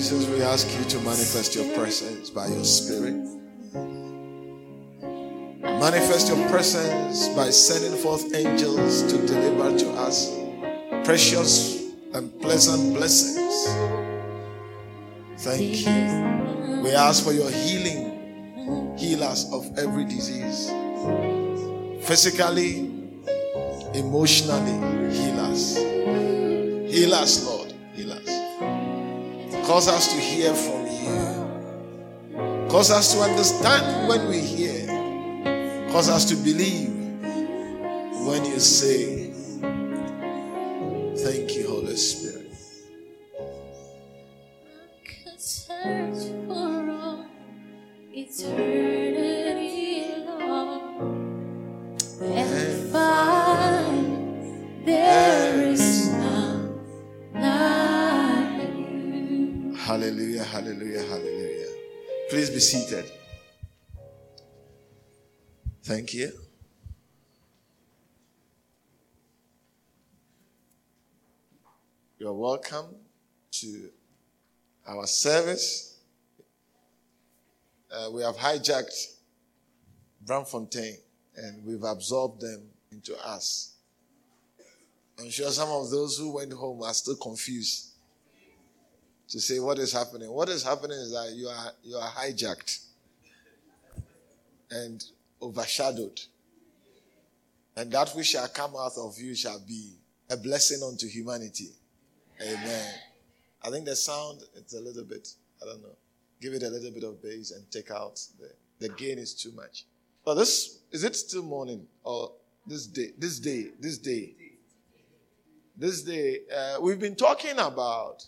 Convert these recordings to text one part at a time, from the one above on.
Jesus, we ask you to manifest your presence by your spirit. Manifest your presence by sending forth angels to deliver to us precious and pleasant blessings. Thank you. We ask for your healing. Heal us of every disease. Physically, emotionally, heal us. Heal us, Lord. Heal us. Cause us to hear from you. Cause us to understand when we hear. Cause us to believe when you say, Thank you, Holy Spirit. could all eternity Hallelujah, hallelujah, hallelujah. Please be seated. Thank you. You're welcome to our service. Uh, we have hijacked Braamfontein and we've absorbed them into us. I'm sure some of those who went home are still confused to say what is happening. What is happening is that you are you are hijacked and overshadowed. And that which shall come out of you shall be a blessing unto humanity. Amen. I think the sound it's a little bit, I don't know. Give it a little bit of bass and take out the the gain is too much. But this is it still morning or this day? This day, this day. This day, uh, we've been talking about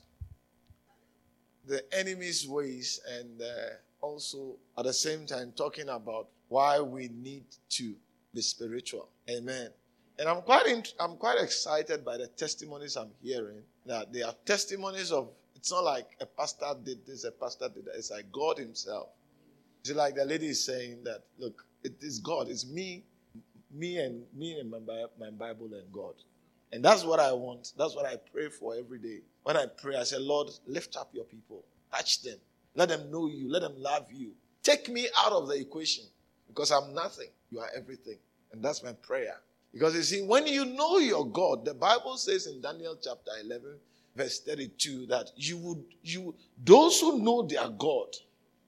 the enemy's ways and uh, also at the same time talking about why we need to be spiritual. Amen. And I'm quite I'm quite excited by the testimonies I'm hearing that they are testimonies of it's not like a pastor did this, a pastor did that. It's like God Himself. It's like the lady is saying that, look, it is God. It's me, me and me and my, my Bible and God. And that's what I want. That's what I pray for every day. When I pray, I say, Lord, lift up your people. Touch them. Let them know you. Let them love you. Take me out of the equation because I'm nothing. You are everything. And that's my prayer. Because you see, when you know your God, the Bible says in Daniel chapter 11, verse 32, that you would, you, those who know their God,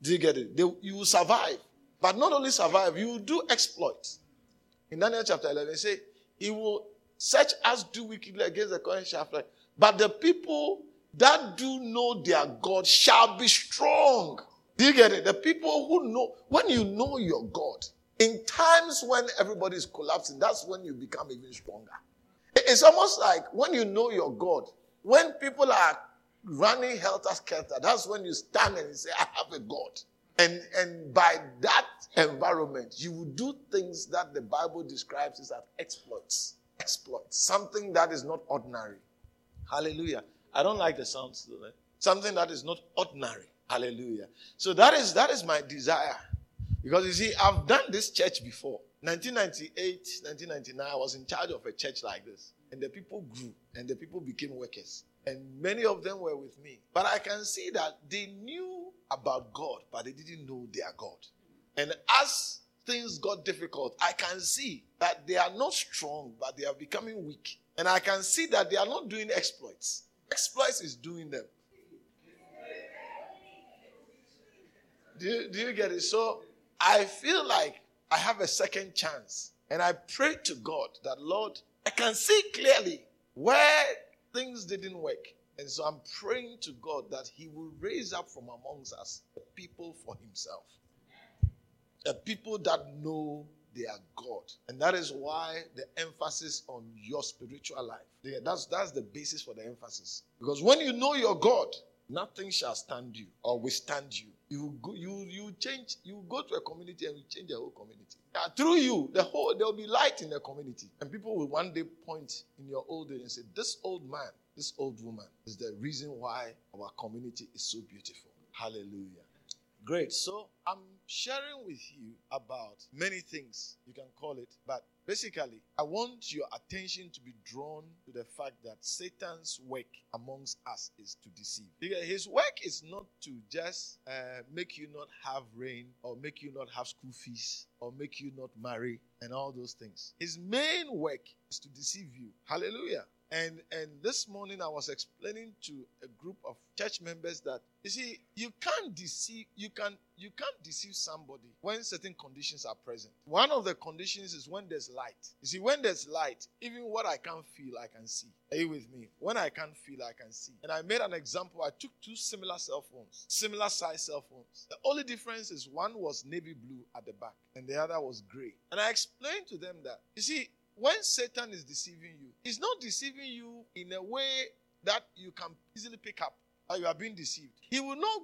do you get it? They, you will survive. But not only survive, you will do exploits. In Daniel chapter 11, it say, He will such as do wickedly against the covenant shall fly. But the people that do know their God shall be strong. Do you get it? The people who know, when you know your God, in times when everybody is collapsing, that's when you become even stronger. It's almost like when you know your God, when people are running helter skelter, that's when you stand and you say, I have a God. And, and by that environment, you will do things that the Bible describes as exploits. Exploits. Something that is not ordinary. Hallelujah. I don't like the sounds eh? Something that is not ordinary. Hallelujah. So that is that is my desire. Because you see, I've done this church before. 1998, 1999, I was in charge of a church like this. And the people grew and the people became workers. And many of them were with me. But I can see that they knew about God, but they didn't know their God. And as things got difficult, I can see that they are not strong, but they are becoming weak. And I can see that they are not doing exploits. Exploits is doing them. Do you, do you get it? So I feel like I have a second chance. And I pray to God that, Lord, I can see clearly where things didn't work. And so I'm praying to God that He will raise up from amongst us people for Himself. A people that know they are God. And that is why the emphasis on your spiritual life. That's, that's the basis for the emphasis. Because when you know your God, nothing shall stand you or withstand you. You go, you you change. You go to a community and you change the whole community. Yeah, through you, the whole there will be light in the community, and people will one day point in your old age and say, "This old man, this old woman is the reason why our community is so beautiful." Hallelujah. Great. So I'm sharing with you about many things, you can call it, but basically, I want your attention to be drawn to the fact that Satan's work amongst us is to deceive. His work is not to just uh, make you not have rain or make you not have school fees or make you not marry and all those things. His main work is to deceive you. Hallelujah. And and this morning I was explaining to a group of church members that you see you can't deceive you can you can't deceive somebody when certain conditions are present. One of the conditions is when there's light. You see, when there's light, even what I can't feel, I can see. Are you with me? When I can't feel, I can see. And I made an example. I took two similar cell phones, similar size cell phones. The only difference is one was navy blue at the back and the other was gray. And I explained to them that you see, when Satan is deceiving you, he's not deceiving you in a way that you can easily pick up that you are being deceived. He will not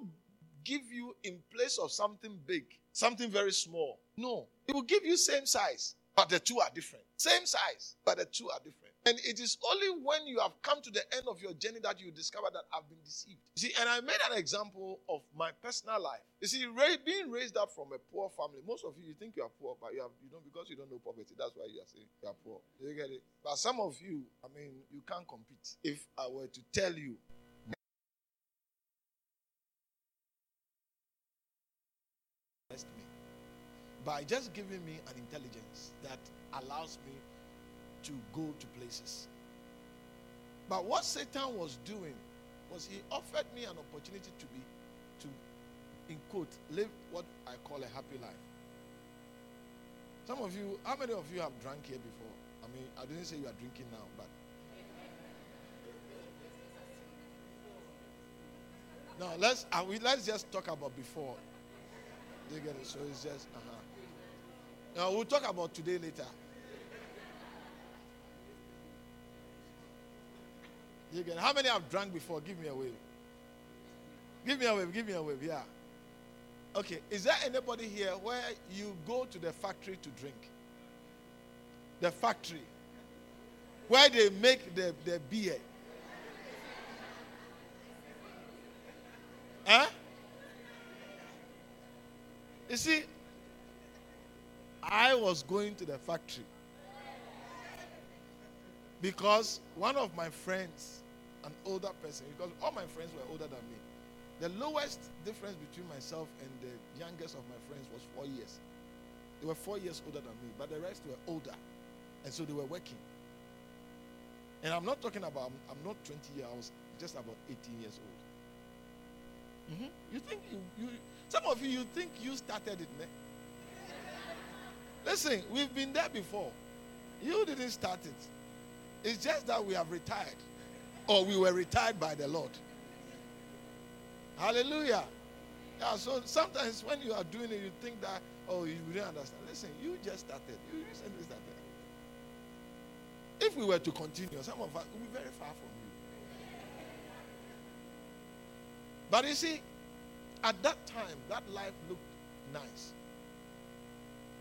give you in place of something big, something very small. No, he will give you same size, but the two are different. Same size, but the two are different. And it is only when you have come to the end of your journey that you discover that I've been deceived. You see, and I made an example of my personal life. You see, being raised up from a poor family, most of you, you think you are poor, but you have, you know, because you don't know poverty, that's why you are saying you are poor. You get it? But some of you, I mean, you can't compete. If I were to tell you me by just giving me an intelligence that allows me to go to places. But what Satan was doing was he offered me an opportunity to be, to, in quote, live what I call a happy life. Some of you, how many of you have drank here before? I mean, I didn't say you are drinking now, but. No, let's uh, we, let's just talk about before. You get it? So it's just uh-huh. Now we'll talk about today later. You How many have drunk before? Give me a wave. Give me a wave. Give me a wave. Yeah. Okay. Is there anybody here where you go to the factory to drink? The factory where they make the, the beer. Huh? You see, I was going to the factory because one of my friends an older person because all my friends were older than me. The lowest difference between myself and the youngest of my friends was four years. They were four years older than me, but the rest were older. And so they were working. And I'm not talking about, I'm, not 20 years, I was just about 18 years old. Mm-hmm. You think you, you, some of you, you think you started it, man. Listen, we've been there before. You didn't start it. It's just that we have retired or we were retired by the Lord. Hallelujah. Yeah, so sometimes when you are doing it, you think that, oh, you didn't understand. Listen, you just started. You recently started. If we were to continue, some of us would be very far from you. But you see, at that time, that life looked nice.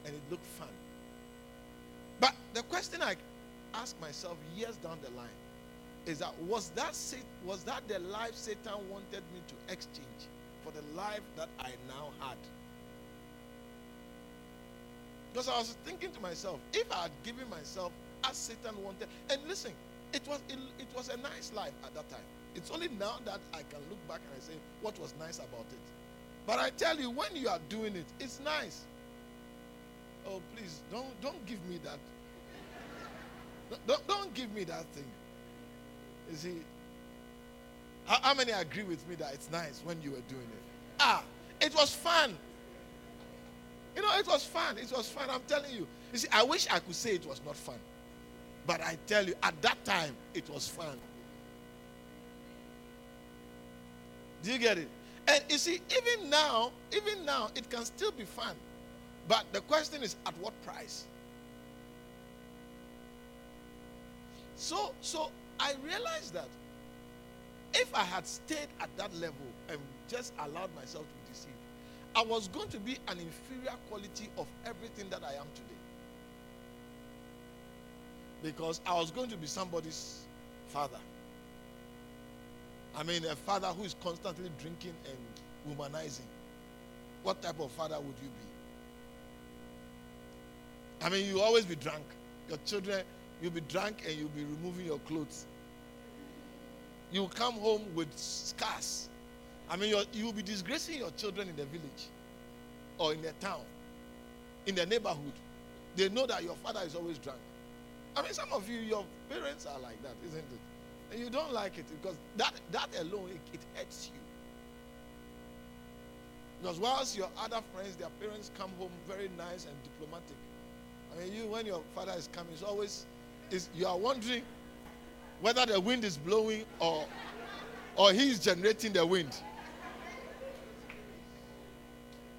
And it looked fun. But the question I ask myself years down the line is that was that was that the life Satan wanted me to exchange for the life that I now had? Because I was thinking to myself, if I had given myself as Satan wanted, and listen, it was it, it was a nice life at that time. It's only now that I can look back and I say what was nice about it. But I tell you, when you are doing it, it's nice. Oh, please don't don't give me that. Don't, don't give me that thing. You see, how, how many agree with me that it's nice when you were doing it? Ah, it was fun. You know, it was fun. It was fun. I'm telling you. You see, I wish I could say it was not fun. But I tell you, at that time, it was fun. Do you get it? And you see, even now, even now, it can still be fun. But the question is, at what price? So, so I realized that if I had stayed at that level and just allowed myself to be deceived, I was going to be an inferior quality of everything that I am today. Because I was going to be somebody's father. I mean, a father who is constantly drinking and womanizing. What type of father would you be? I mean, you always be drunk. Your children, you'll be drunk and you'll be removing your clothes. You'll come home with scars. I mean, you'll be disgracing your children in the village or in the town, in the neighborhood. They know that your father is always drunk. I mean, some of you, your parents are like that, isn't it? And you don't like it because that, that alone, it, it hurts you. Because whilst your other friends, their parents come home very nice and diplomatic, I mean, you, when your father is coming, it's always, is you are wondering whether the wind is blowing or, or he is generating the wind.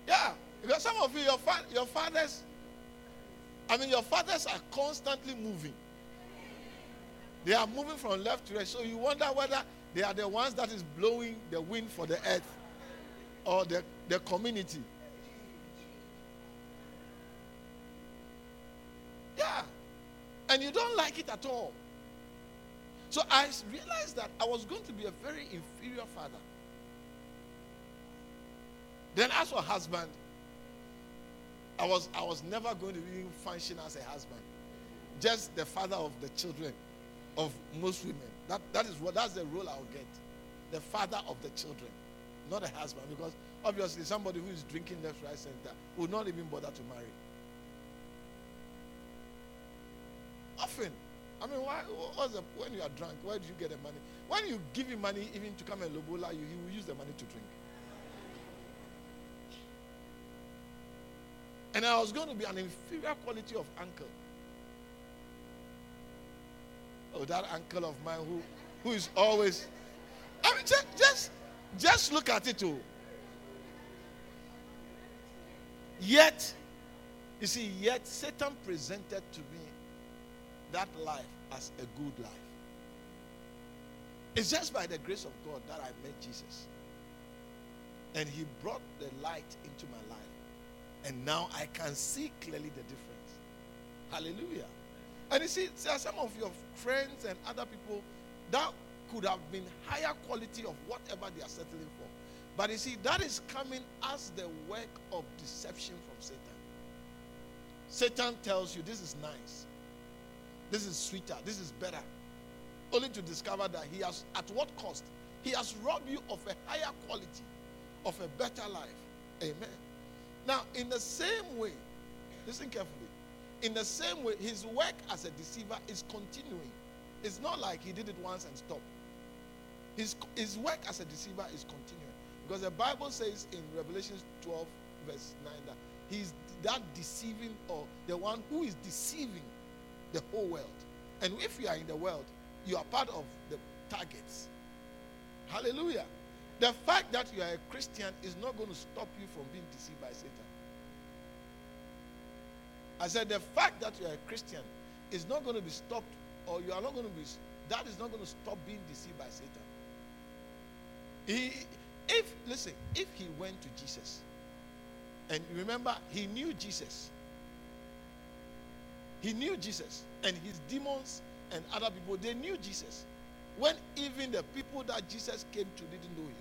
Yeah, because some of you, your, fa- your fathers, I mean, your fathers are constantly moving. They are moving from left to right. So you wonder whether they are the ones that is blowing the wind for the earth or the, the community. And you don't like it at all. So I realized that I was going to be a very inferior father. Then as for husband, I was I was never going to even function as a husband. Just the father of the children of most women. That that is what that's the role I'll get. The father of the children, not a husband, because obviously somebody who is drinking left, right, center will not even bother to marry. Often. I mean, why, what's the, when you are drunk, where do you get the money? When you give him money even to come and lobola you, he will use the money to drink. And I was going to be an inferior quality of uncle. Oh, that uncle of mine who, who is always. I mean, just, just, just look at it too. Yet, you see, yet Satan presented to me that life as a good life. It's just by the grace of God that I met Jesus. And he brought the light into my life. And now I can see clearly the difference. Hallelujah. And you see, there are some of your friends and other people that could have been higher quality of whatever they are settling for. But you see, that is coming as the work of deception from Satan. Satan tells you this is nice. This is sweeter. This is better. Only to discover that he has, at what cost? He has robbed you of a higher quality, of a better life. Amen. Now, in the same way, listen carefully. In the same way, his work as a deceiver is continuing. It's not like he did it once and stopped. His, his work as a deceiver is continuing. Because the Bible says in Revelation 12, verse 9, that he's that deceiving or the one who is deceiving the whole world. And if you are in the world, you are part of the targets. Hallelujah. The fact that you are a Christian is not going to stop you from being deceived by Satan. I said the fact that you are a Christian is not going to be stopped, or you are not going to be, that is not going to stop being deceived by Satan. He, if, listen, if he went to Jesus, and remember, he knew Jesus. He knew Jesus, and his demons and other people, they knew Jesus. When even the people that Jesus came to didn't know him.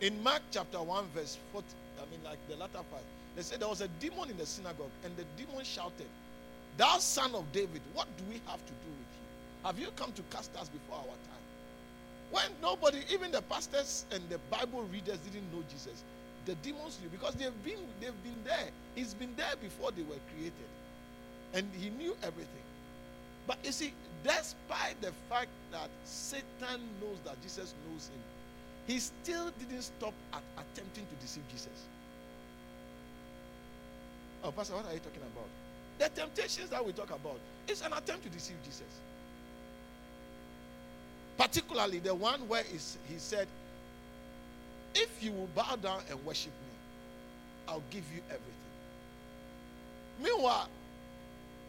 In Mark chapter 1, verse 40, I mean, like the latter part, they said there was a demon in the synagogue, and the demon shouted, Thou son of David, what do we have to do with you? Have you come to cast us before our time? When nobody, even the pastors and the Bible readers didn't know Jesus, the demons knew because they've been they've been there. He's been there before they were created. And he knew everything. But you see, despite the fact that Satan knows that Jesus knows him, he still didn't stop at attempting to deceive Jesus. Oh, Pastor, what are you talking about? The temptations that we talk about is an attempt to deceive Jesus. Particularly the one where he said, If you will bow down and worship me, I'll give you everything. Meanwhile,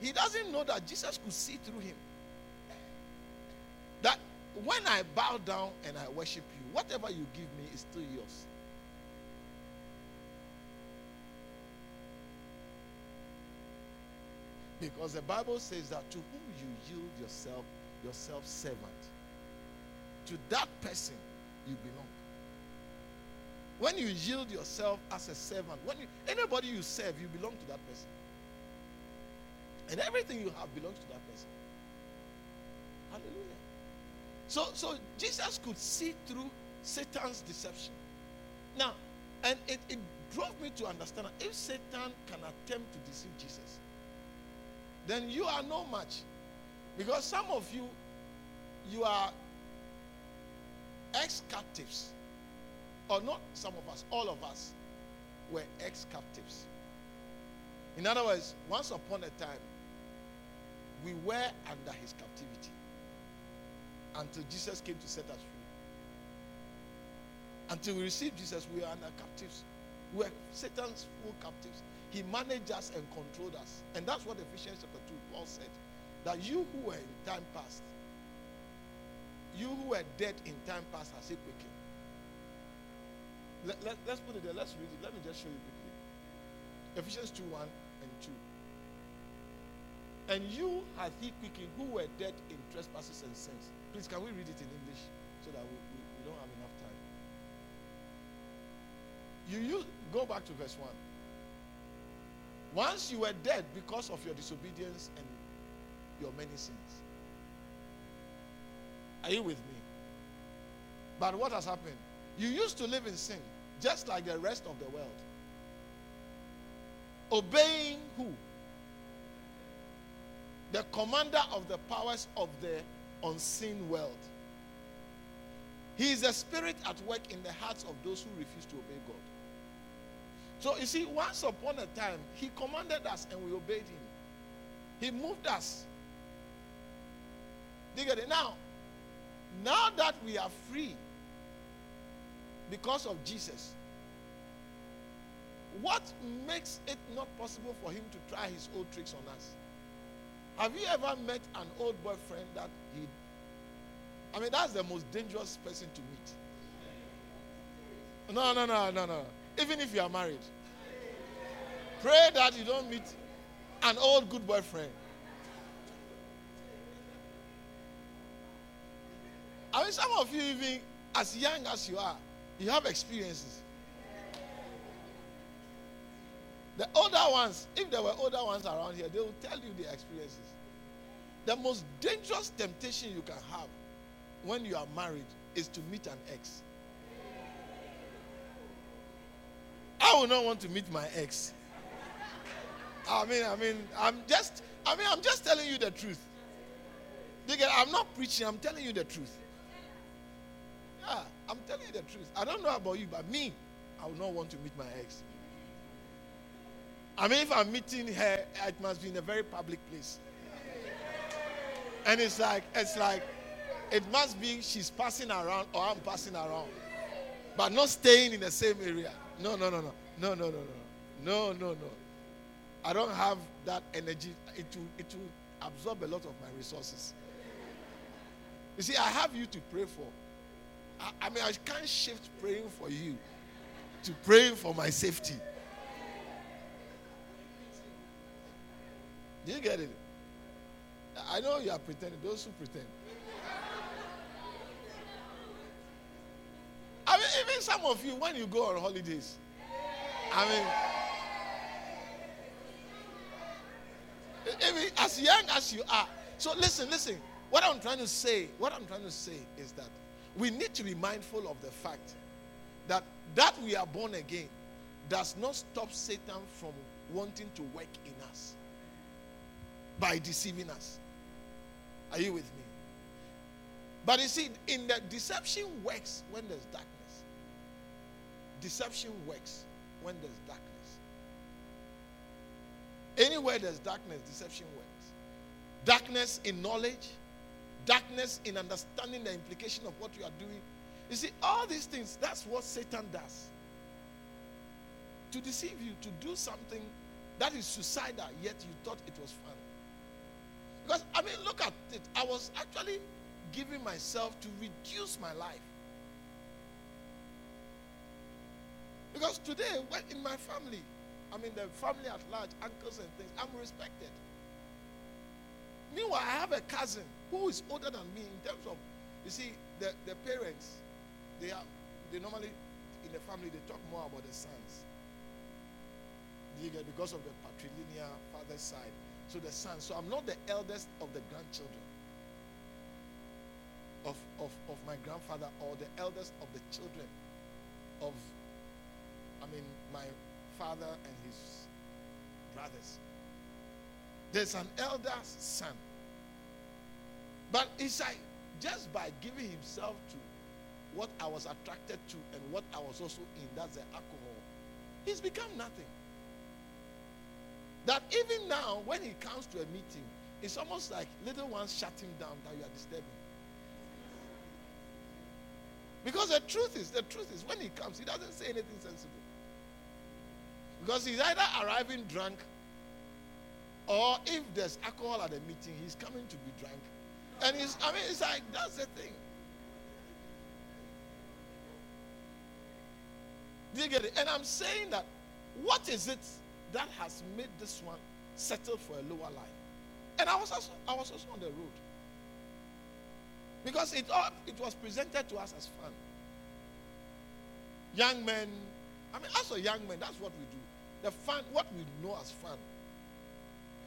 he doesn't know that Jesus could see through him. That when I bow down and I worship you, whatever you give me is still yours. Because the Bible says that to whom you yield yourself, yourself servant, to that person you belong. When you yield yourself as a servant, when you, anybody you serve, you belong to that person. And everything you have belongs to that person. Hallelujah. So, so Jesus could see through Satan's deception. Now, and it, it drove me to understand that if Satan can attempt to deceive Jesus, then you are no match. Because some of you, you are ex captives. Or not some of us, all of us were ex captives. In other words, once upon a time, we were under his captivity until Jesus came to set us free. Until we received Jesus, we were under captives. We were Satan's full captives. He managed us and controlled us. And that's what Ephesians chapter 2, Paul said. That you who were in time past, you who were dead in time past, has he quickened. Let, let, let's put it there. Let's read it. Let me just show you quickly. Ephesians 2 1 and 2. And you hath he quickened who were dead in trespasses and sins. Please, can we read it in English so that we, we, we don't have enough time? You use, go back to verse 1. Once you were dead because of your disobedience and your many sins. Are you with me? But what has happened? You used to live in sin, just like the rest of the world. Obeying who? The commander of the powers of the unseen world. He is a spirit at work in the hearts of those who refuse to obey God. So you see, once upon a time, he commanded us and we obeyed him. He moved us. Do get it? Now, now that we are free because of Jesus, what makes it not possible for him to try his old tricks on us? Have you ever met an old boyfriend that he I mean that's the most dangerous person to meet. No, no, no, no, no. Even if you are married. Pray that you don't meet an old good boyfriend. I mean, some of you, even as young as you are, you have experiences. The older ones, if there were older ones around here, they will tell you their experiences. The most dangerous temptation you can have when you are married is to meet an ex. I would not want to meet my ex. I mean, I mean, I'm just, I mean, I'm just telling you the truth. I'm not preaching, I'm telling you the truth. Yeah, I'm telling you the truth. I don't know about you, but me, I would not want to meet my ex. I mean, if I'm meeting her, it must be in a very public place. And it's like, it's like, it must be she's passing around or I'm passing around. But not staying in the same area. No, no, no, no. No, no, no, no. No, no, no. I don't have that energy. It will, it will absorb a lot of my resources. You see, I have you to pray for. I, I mean, I can't shift praying for you to praying for my safety. Do you get it? I know you are pretending, those who pretend. I mean, even some of you, when you go on holidays, I mean, even as young as you are. So listen, listen. What I'm trying to say, what I'm trying to say is that we need to be mindful of the fact that that we are born again does not stop Satan from wanting to work in us by deceiving us. Are you with me? But you see, in the deception works when there's darkness. Deception works when there's darkness. Anywhere there's darkness, deception works. Darkness in knowledge, darkness in understanding the implication of what you are doing. You see, all these things, that's what Satan does. to deceive you, to do something that is suicidal, yet you thought it was fun. Because, I mean, look at it. I was actually giving myself to reduce my life. Because today, when in my family, I mean, the family at large, uncles and things, I'm respected. Meanwhile, I have a cousin who is older than me in terms of, you see, the, the parents, they are, they normally, in the family, they talk more about the sons. Because of the patrilineal father's side. So the son. So I'm not the eldest of the grandchildren of, of, of my grandfather or the eldest of the children of, I mean, my father and his brothers. There's an elder son. But it's like just by giving himself to what I was attracted to and what I was also in, that's the alcohol, he's become nothing. That even now, when he comes to a meeting, it's almost like little ones shut him down that you are disturbing. Because the truth is, the truth is, when he comes, he doesn't say anything sensible. Because he's either arriving drunk, or if there's alcohol at the meeting, he's coming to be drunk. And he's, I mean, it's like, that's the thing. Do you get it? And I'm saying that, what is it that has made this one settle for a lower life? And I was also, I was also on the road. Because it, it was presented to us as fun. Young men, I mean, as a young man, that's what we do. The fun, what we know as fun.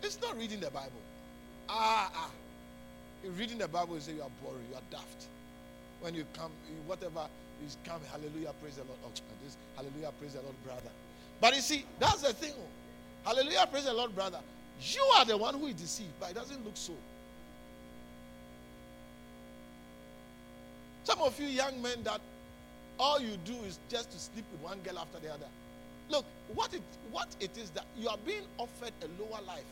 It's not reading the Bible. Ah, ah. Reading the Bible, you say you are boring, you are daft. When you come, whatever, you come, hallelujah, praise the Lord. Oh, this, hallelujah, praise the Lord, brother. But you see, that's the thing. Oh. Hallelujah, praise the Lord, brother. You are the one who is deceived, but it doesn't look so. Some of you young men that all you do is just to sleep with one girl after the other. Look, what it, what it is that you are being offered a lower life.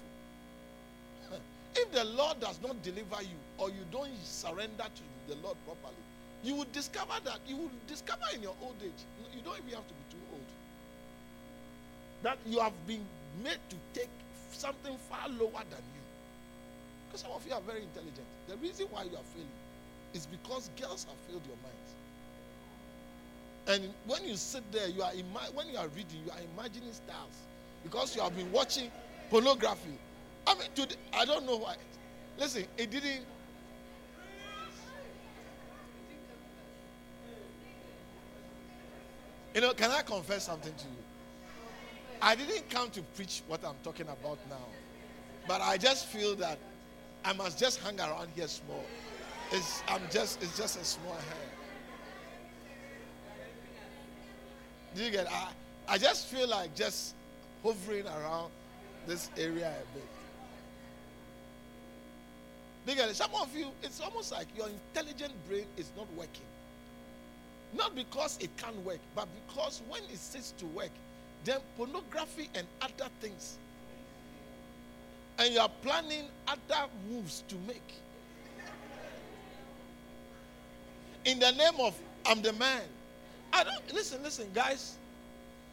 If the Lord does not deliver you or you don't surrender to the Lord properly, you will discover that you will discover in your old age. You don't even have to be too old. That you have been made to take something far lower than you. Because some of you are very intelligent. The reason why you are failing is because girls have filled your minds. And when you sit there, you are ima- when you are reading, you are imagining stars because you have been watching pornography. I mean, today, I don't know why. Listen, it didn't. You know, can I confess something to you? I didn't come to preach what I'm talking about now, but I just feel that I must just hang around here small. It's, I'm just, it's just a small hair. Do you get? I, I just feel like just hovering around this area a bit. It? Some of you, it's almost like your intelligent brain is not working. Not because it can't work, but because when it sits to work, then pornography and other things. And you are planning other moves to make. In the name of I'm the man. I don't listen, listen, guys.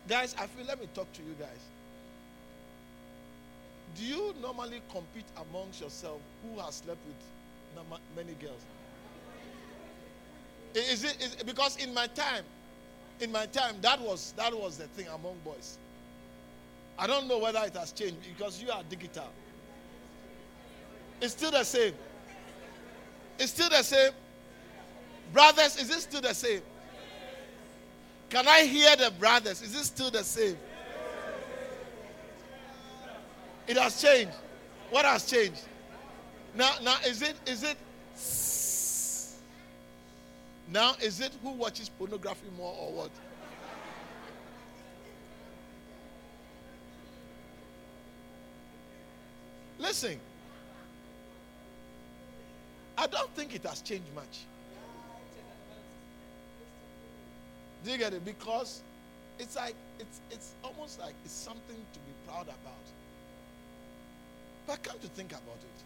Guys, I feel let me talk to you guys. Do you normally compete amongst yourself who has slept with many girls? Is it is, because in my time, in my time, that was that was the thing among boys. I don't know whether it has changed because you are digital. It's still the same. It's still the same. Brothers, is it still the same? Can I hear the brothers? Is it still the same? It has changed. What has changed? Now, now is it is it now is it who watches pornography more or what? Listen, I don't think it has changed much. Do you get it? Because it's like it's it's almost like it's something to be proud about. But come to think about it.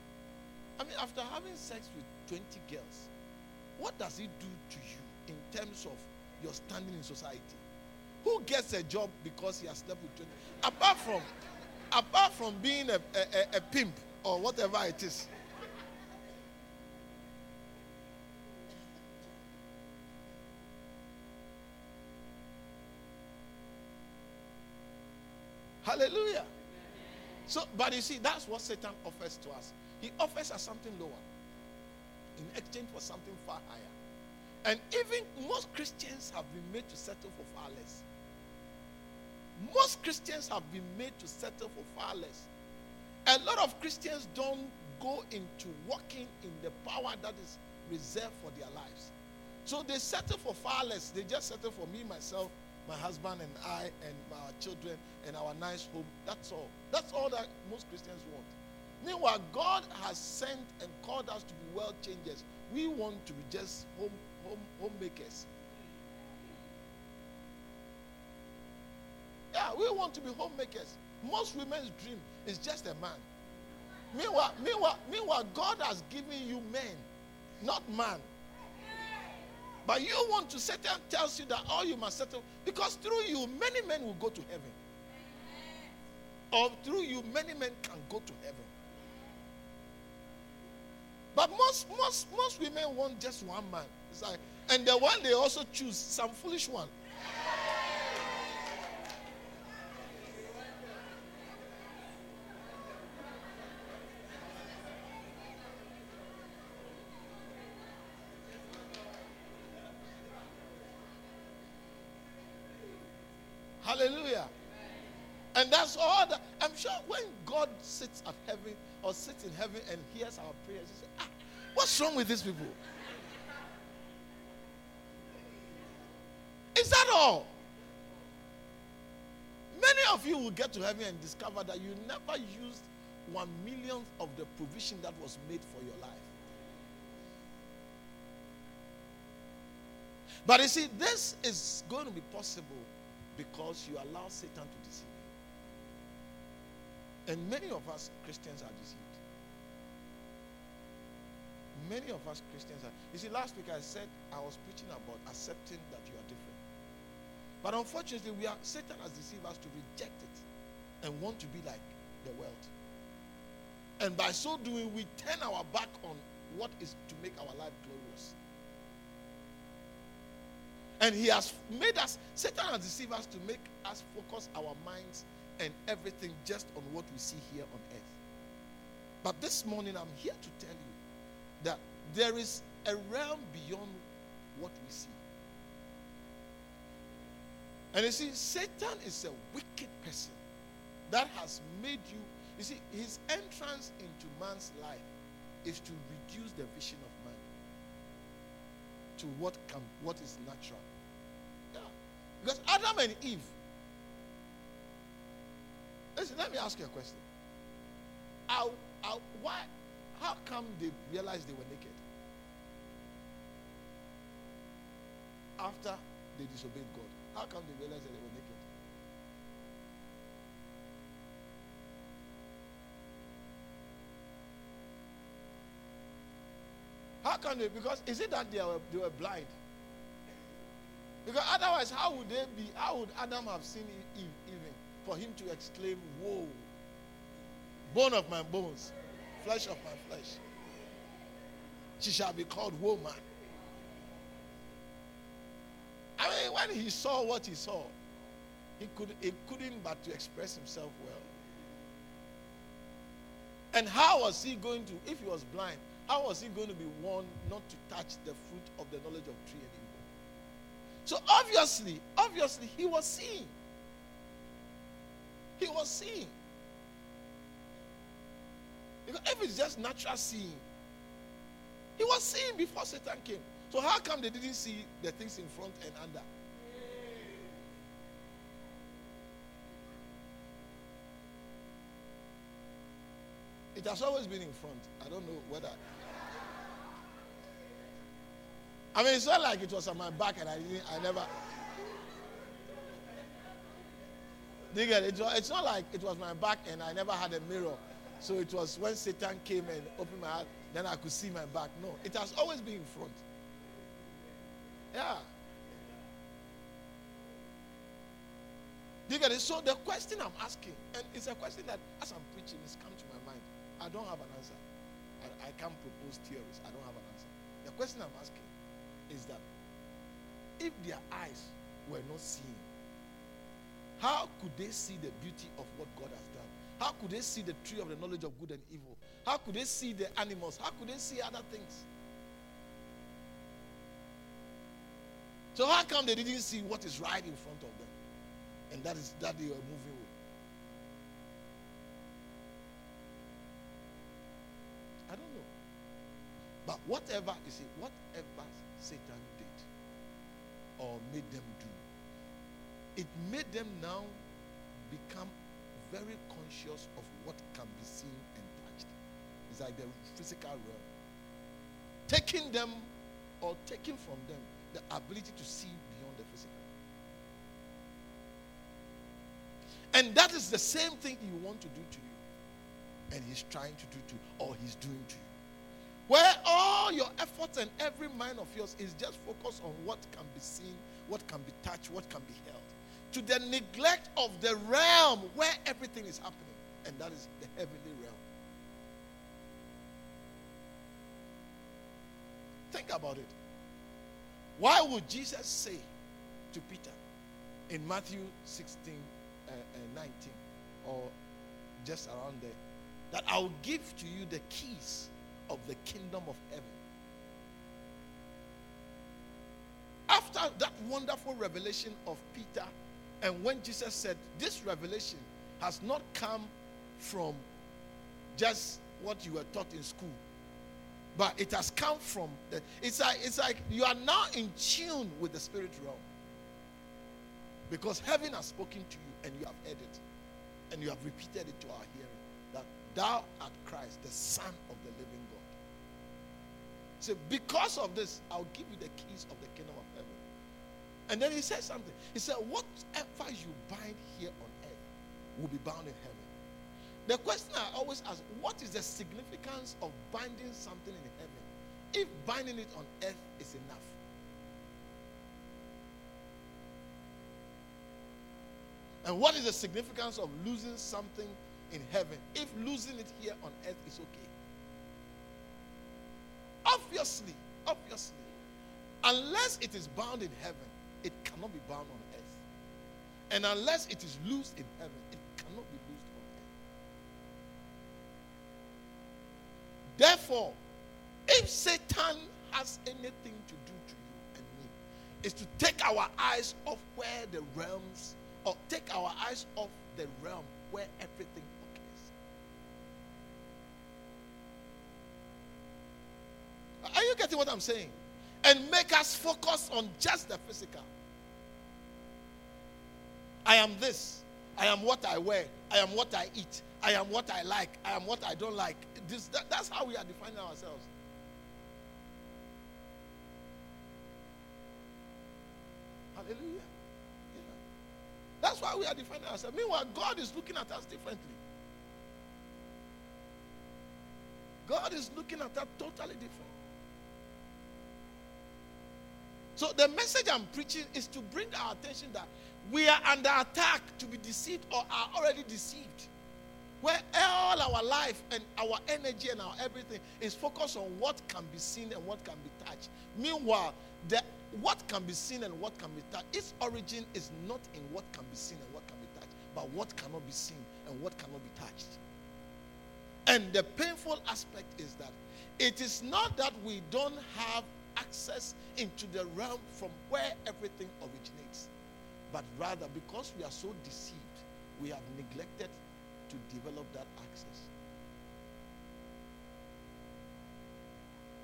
I mean, after having sex with 20 girls, what does it do to you in terms of your standing in society? who gets a job because he has slept with 20? Apart from, apart from being a, a, a pimp or whatever it is. Hallelujah. So, but you see, that's what Satan offers to us. He offers us something lower in exchange for something far higher. And even most Christians have been made to settle for far less. Most Christians have been made to settle for far less. A lot of Christians don't go into walking in the power that is reserved for their lives. So they settle for far less. They just settle for me, myself, my husband, and I, and our children, and our nice home. That's all. That's all that most Christians want. Meanwhile, God has sent and called us to be world changers. We want to be just home, home, homemakers. Yeah, we want to be homemakers. Most women's dream is just a man. Meanwhile, meanwhile, meanwhile, God has given you men, not man. But you want to Satan tells you that all you must settle because through you many men will go to heaven. Or through you many men can go to heaven. But most most most women want just one man. Like, and the one they also choose some foolish one. Heaven and hears our prayers, he says, ah, what's wrong with these people? Is that all? Many of you will get to heaven and discover that you never used one millionth of the provision that was made for your life. But you see, this is going to be possible because you allow Satan to deceive you. And many of us Christians are deceived. Many of us Christians are. You see, last week I said I was preaching about accepting that you are different. But unfortunately, we are Satan has deceived us to reject it and want to be like the world. And by so doing, we turn our back on what is to make our life glorious. And he has made us, Satan has deceived us to make us focus our minds and everything just on what we see here on earth. But this morning, I'm here to tell you that there is a realm beyond what we see. And you see, Satan is a wicked person that has made you. You see, his entrance into man's life is to reduce the vision of man to what can, what is natural. Yeah. Because Adam and Eve. Listen, let me ask you a question. Why, how come they realized they were naked? After they disobeyed God. How come they realized that they were naked? How come they? Because is it that they were, they were blind? Because otherwise, how would they be? How would Adam have seen Eve even for him to exclaim, "Whoa, bone of my bones, flesh of my flesh"? She shall be called woman. I mean, when he saw what he saw, he could he couldn't but to express himself well. And how was he going to, if he was blind, how was he going to be warned not to touch the fruit of the knowledge of tree and evil? So obviously, obviously, he was seeing. He was seeing. Because if it's just natural seeing, he was seeing before Satan came. So how come they didn't see the things in front and under? It has always been in front. I don't know whether. I mean, it's not like it was on my back and I didn't. I never. Do you get it? It's not like it was my back and I never had a mirror. So it was when Satan came and opened my heart, then I could see my back. No, it has always been in front. Yeah. You get it? So the question I'm asking, and it's a question that as I'm preaching, it's come to my mind. I don't have an answer. I, I can't propose theories. I don't have an answer. The question I'm asking is that if their eyes were not seeing, how could they see the beauty of what God has? How could they see the tree of the knowledge of good and evil? How could they see the animals? How could they see other things? So how come they didn't see what is right in front of them? And that is that they are moving with. I don't know. But whatever, you see, whatever Satan did or made them do, it made them now become very conscious of what can be seen and touched. It's like the physical realm. Taking them or taking from them the ability to see beyond the physical. And that is the same thing he wants to do to you. And he's trying to do to you, or he's doing to you. Where all your efforts and every mind of yours is just focused on what can be seen, what can be touched, what can be held. To the neglect of the realm where everything is happening. And that is the heavenly realm. Think about it. Why would Jesus say to Peter in Matthew 16 uh, uh, 19 or just around there that I will give to you the keys of the kingdom of heaven? After that wonderful revelation of Peter, and when Jesus said, This revelation has not come from just what you were taught in school but it has come from the, it's like it's like you are now in tune with the spirit realm. Because heaven has spoken to you and you have heard it and you have repeated it to our hearing that thou art christ the son of the living god. So because of this i'll give you the keys of the kingdom and then he said something he said whatever you bind here on earth will be bound in heaven the question I always ask what is the significance of binding something in heaven if binding it on earth is enough? And what is the significance of losing something in heaven if losing it here on earth is okay? Obviously, obviously, unless it is bound in heaven, it cannot be bound on earth. And unless it is loosed in heaven, it cannot be loosed on earth. Therefore, if Satan has anything to do to you and me, is to take our eyes off where the realms, or take our eyes off the realm where everything occurs. Are you getting what I'm saying? And make us focus on just the physical. I am this. I am what I wear. I am what I eat. I am what I like. I am what I don't like. This, that, that's how we are defining ourselves. Hallelujah. Yeah. That's why we are defining ourselves. Meanwhile, God is looking at us differently. God is looking at us totally different. So the message I'm preaching is to bring our attention that we are under attack to be deceived or are already deceived. Where all our life and our energy and our everything is focused on what can be seen and what can be touched. Meanwhile, the what can be seen and what can be touched, its origin is not in what can be seen and what can be touched, but what cannot be seen and what cannot be touched. And the painful aspect is that it is not that we don't have access into the realm from where everything originates, but rather because we are so deceived, we have neglected to develop that access.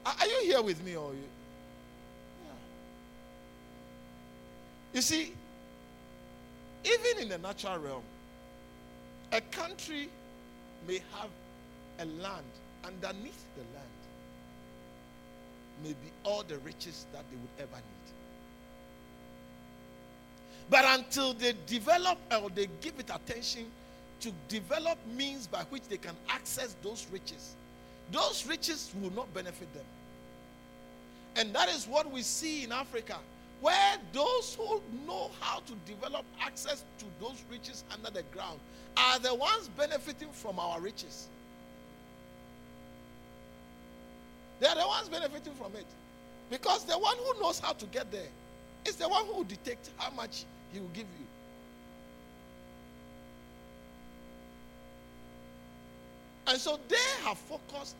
Are you here with me or you? Yeah. You see, even in the natural realm, a country may have a land underneath the land may be all the riches that they would ever need. But until they develop or they give it attention to develop means by which they can access those riches, those riches will not benefit them. And that is what we see in Africa, where those who know how to develop access to those riches under the ground are the ones benefiting from our riches. They are the ones benefiting from it. Because the one who knows how to get there is the one who will detect how much he will give you. And so they have focused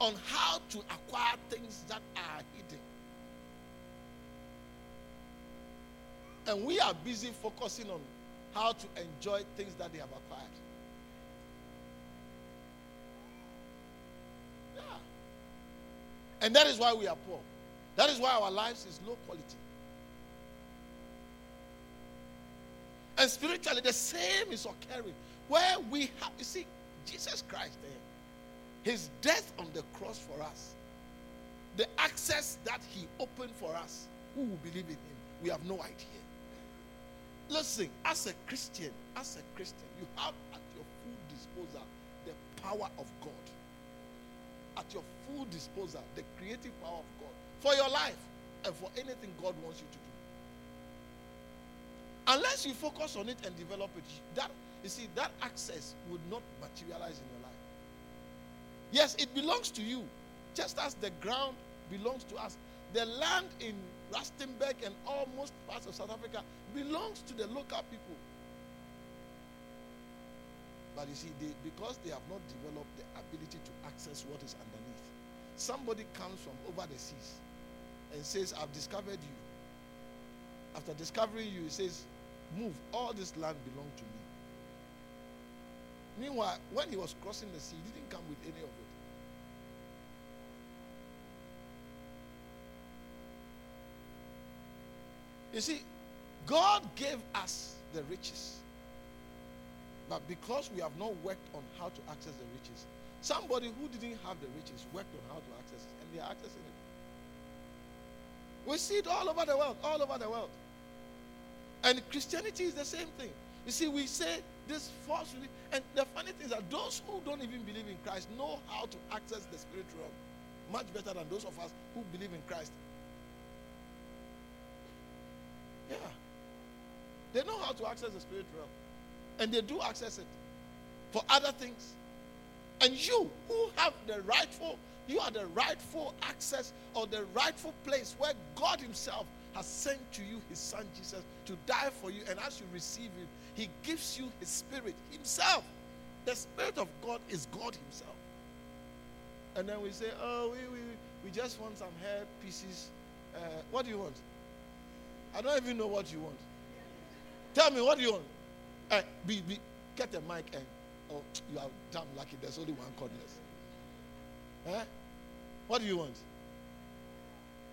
on how to acquire things that are hidden. And we are busy focusing on how to enjoy things that they have acquired. And that is why we are poor. That is why our lives is low quality. And spiritually, the same is occurring. Where we have, you see, Jesus Christ there, eh, his death on the cross for us, the access that he opened for us, who will believe in him, we have no idea. Listen, as a Christian, as a Christian, you have at your full disposal the power of God. At your full disposal, the creative power of God for your life and for anything God wants you to do. Unless you focus on it and develop it, that you see, that access would not materialize in your life. Yes, it belongs to you, just as the ground belongs to us. The land in Rustenburg and almost parts of South Africa belongs to the local people. But you see, they, because they have not developed the ability to access what is underneath, somebody comes from over the seas and says, I've discovered you. After discovering you, he says, Move, all this land belongs to me. Meanwhile, when he was crossing the sea, he didn't come with any of it. You see, God gave us the riches. But because we have not worked on how to access the riches, somebody who didn't have the riches worked on how to access it, and they are accessing it. We see it all over the world, all over the world. And Christianity is the same thing. You see, we say this falsely, and the funny thing is that those who don't even believe in Christ know how to access the spirit realm much better than those of us who believe in Christ. Yeah. They know how to access the spirit realm. And they do access it for other things. And you who have the rightful, you are the rightful access or the rightful place where God Himself has sent to you His Son Jesus to die for you. And as you receive Him, He gives you His Spirit Himself. The Spirit of God is God Himself. And then we say, oh, we, we, we just want some hair pieces. Uh, what do you want? I don't even know what you want. Tell me, what do you want? Uh, be, be, get a mic and, oh, you are damn lucky. There's only one cordless. Huh? What do you want?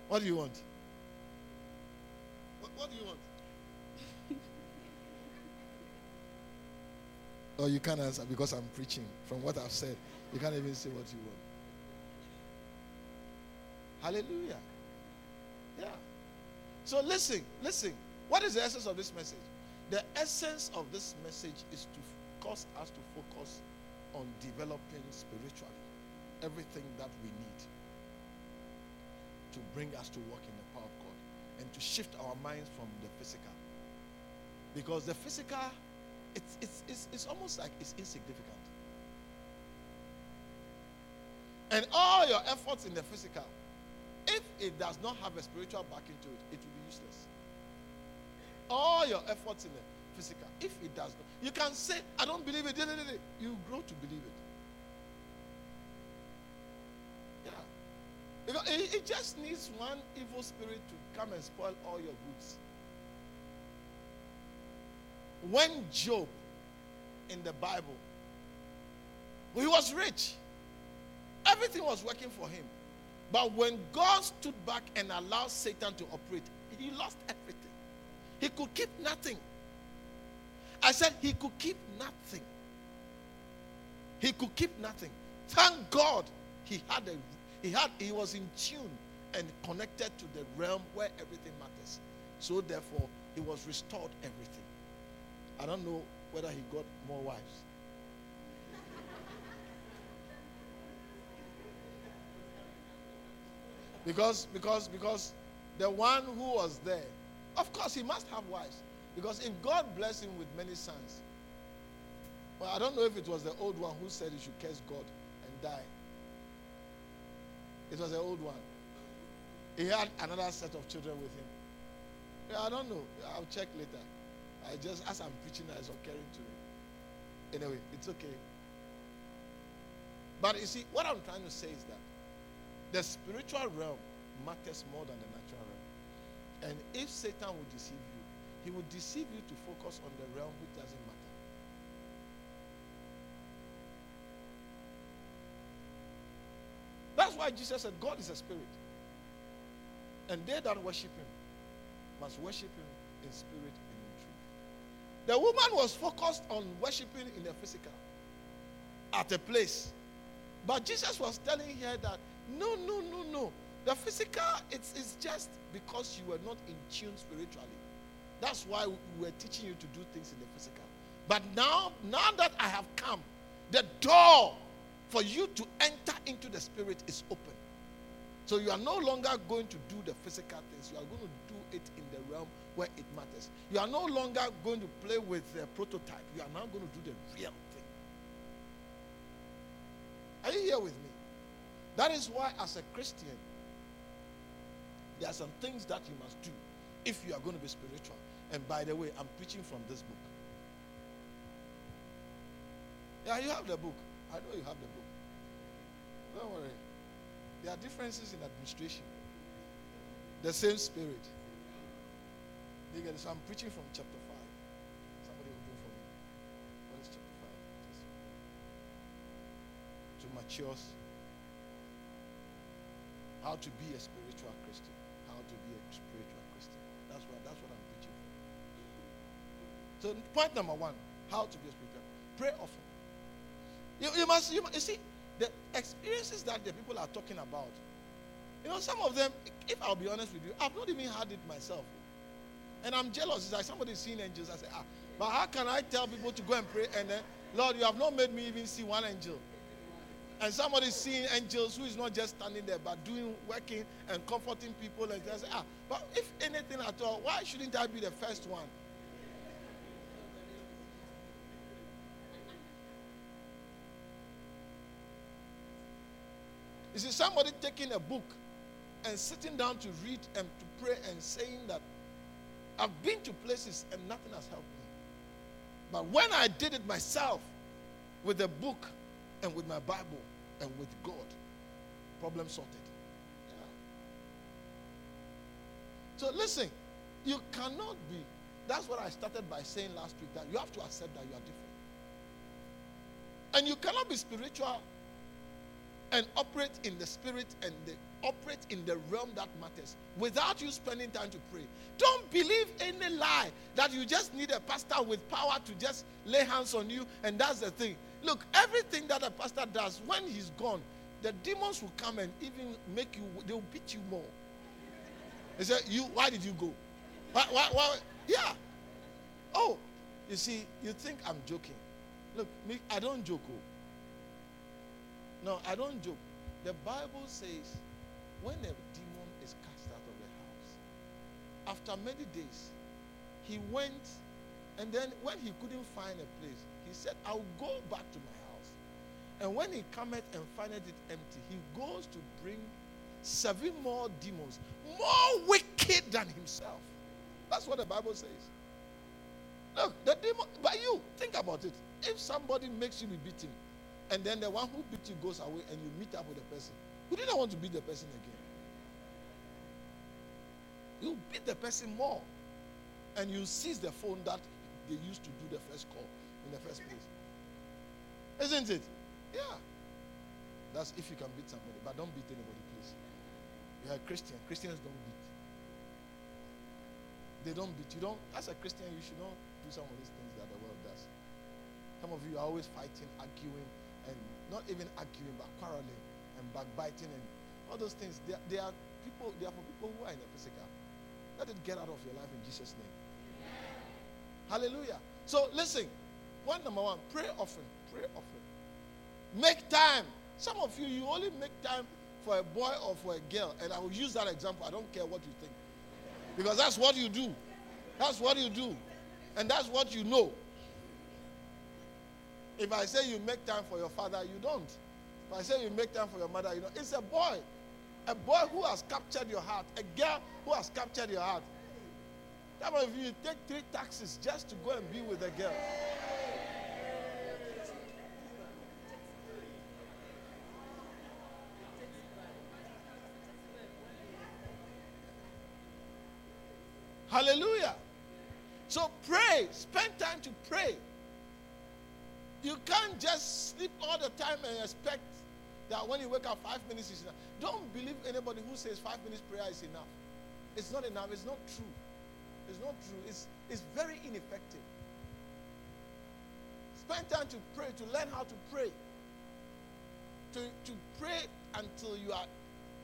What do you want? What, what do you want? oh, you can't answer because I'm preaching. From what I've said, you can't even say what you want. Hallelujah. Yeah. So listen, listen. What is the essence of this message? The essence of this message is to cause us to focus on developing spiritually everything that we need to bring us to walk in the power of God and to shift our minds from the physical. Because the physical, it's, it's, it's, it's almost like it's insignificant. And all your efforts in the physical if it does not have a spiritual backing to it, it will be useless. All your efforts in the physical, if it does not, you can say, I don't believe it. You grow to believe it. Yeah. It, it just needs one evil spirit to come and spoil all your goods. When Job in the Bible, he was rich, everything was working for him. But when God stood back and allowed Satan to operate, he lost everything. He could keep nothing. I said he could keep nothing. He could keep nothing. Thank God he had a he had he was in tune and connected to the realm where everything matters. So therefore he was restored everything. I don't know whether he got more wives. Because, because, because the one who was there, of course, he must have wives. Because if God blessed him with many sons, well, I don't know if it was the old one who said he should curse God and die. It was the old one. He had another set of children with him. Yeah, I don't know. I'll check later. I just, as I'm preaching, it's occurring to me. Anyway, it's okay. But you see, what I'm trying to say is that the spiritual realm matters more than the natural realm. And if Satan will deceive you, he will deceive you to focus on the realm which doesn't matter. That's why Jesus said, God is a spirit. And they that worship him must worship him in spirit and in truth. The woman was focused on worshiping in the physical at a place. But Jesus was telling her that no, no, no, no. The physical, it's, it's just because you were not in tune spiritually. That's why we were teaching you to do things in the physical. But now, now that I have come, the door for you to enter into the spirit is open. So you are no longer going to do the physical things. You are going to do it in the realm where it matters. You are no longer going to play with the prototype. You are now going to do the real thing. Are you here with me? That is why, as a Christian, there are some things that you must do if you are going to be spiritual. And by the way, I'm preaching from this book. Yeah, you have the book. I know you have the book. Don't worry. There are differences in administration. The same spirit. So I'm preaching from chapter 5. Somebody will do for me. What is chapter 5? To matures. How to be a. How to be a spiritual Christian. That's what that's what I'm preaching for. So point number one, how to be a spiritual. Pray often. You, you must you, you see the experiences that the people are talking about. You know, some of them, if I'll be honest with you, I've not even had it myself. And I'm jealous. It's like somebody seeing angels. I say, ah, but how can I tell people to go and pray and then, Lord, you have not made me even see one angel. And somebody seeing angels who is not just standing there, but doing, working and comforting people. And say, ah, but if anything at all, why shouldn't I be the first one? You see, somebody taking a book and sitting down to read and to pray and saying that I've been to places and nothing has helped me. But when I did it myself with the book and with my Bible and with God, problem sorted. Yeah. So listen, you cannot be. That's what I started by saying last week that you have to accept that you are different. And you cannot be spiritual and operate in the spirit and the, operate in the realm that matters without you spending time to pray. Don't believe any lie that you just need a pastor with power to just lay hands on you and that's the thing. Look, everything that a pastor does, when he's gone, the demons will come and even make you, they'll beat you more. They say, you, why did you go? Why, why, why? Yeah. Oh, you see, you think I'm joking. Look, me, I don't joke. Oh. No, I don't joke. The Bible says when a demon is cast out of the house, after many days, he went, and then when he couldn't find a place, he said, I'll go back to my house. And when he cometh and findeth it empty, he goes to bring seven more demons, more wicked than himself. That's what the Bible says. Look, the demon, but you, think about it. If somebody makes you be beaten, and then the one who beat you goes away and you meet up with the person. You do not want to beat the person again. You beat the person more. And you seize the phone that they used to do the first call in the first place. Isn't it? Yeah. That's if you can beat somebody. But don't beat anybody, please. You're a Christian. Christians don't beat. They don't beat. You don't, as a Christian, you should not do some of these things that the world does. Some of you are always fighting, arguing, and not even arguing, but quarreling and backbiting and all those things. They, they are people. They are for people who are in the physical. Let it get out of your life in Jesus' name. Hallelujah. So listen. Point number one: pray often. Pray often. Make time. Some of you, you only make time for a boy or for a girl, and I will use that example. I don't care what you think. Because that's what you do. That's what you do. And that's what you know. If I say you make time for your father, you don't. If I say you make time for your mother, you know. It's a boy. A boy who has captured your heart. A girl who has captured your heart. That if you take three taxis just to go and be with a girl. Hallelujah. So pray. Spend time to pray. You can't just sleep all the time and expect that when you wake up, five minutes is enough. Don't believe anybody who says five minutes prayer is enough. It's not enough. It's not true. It's not true. It's, it's very ineffective. Spend time to pray, to learn how to pray. To, to pray until you are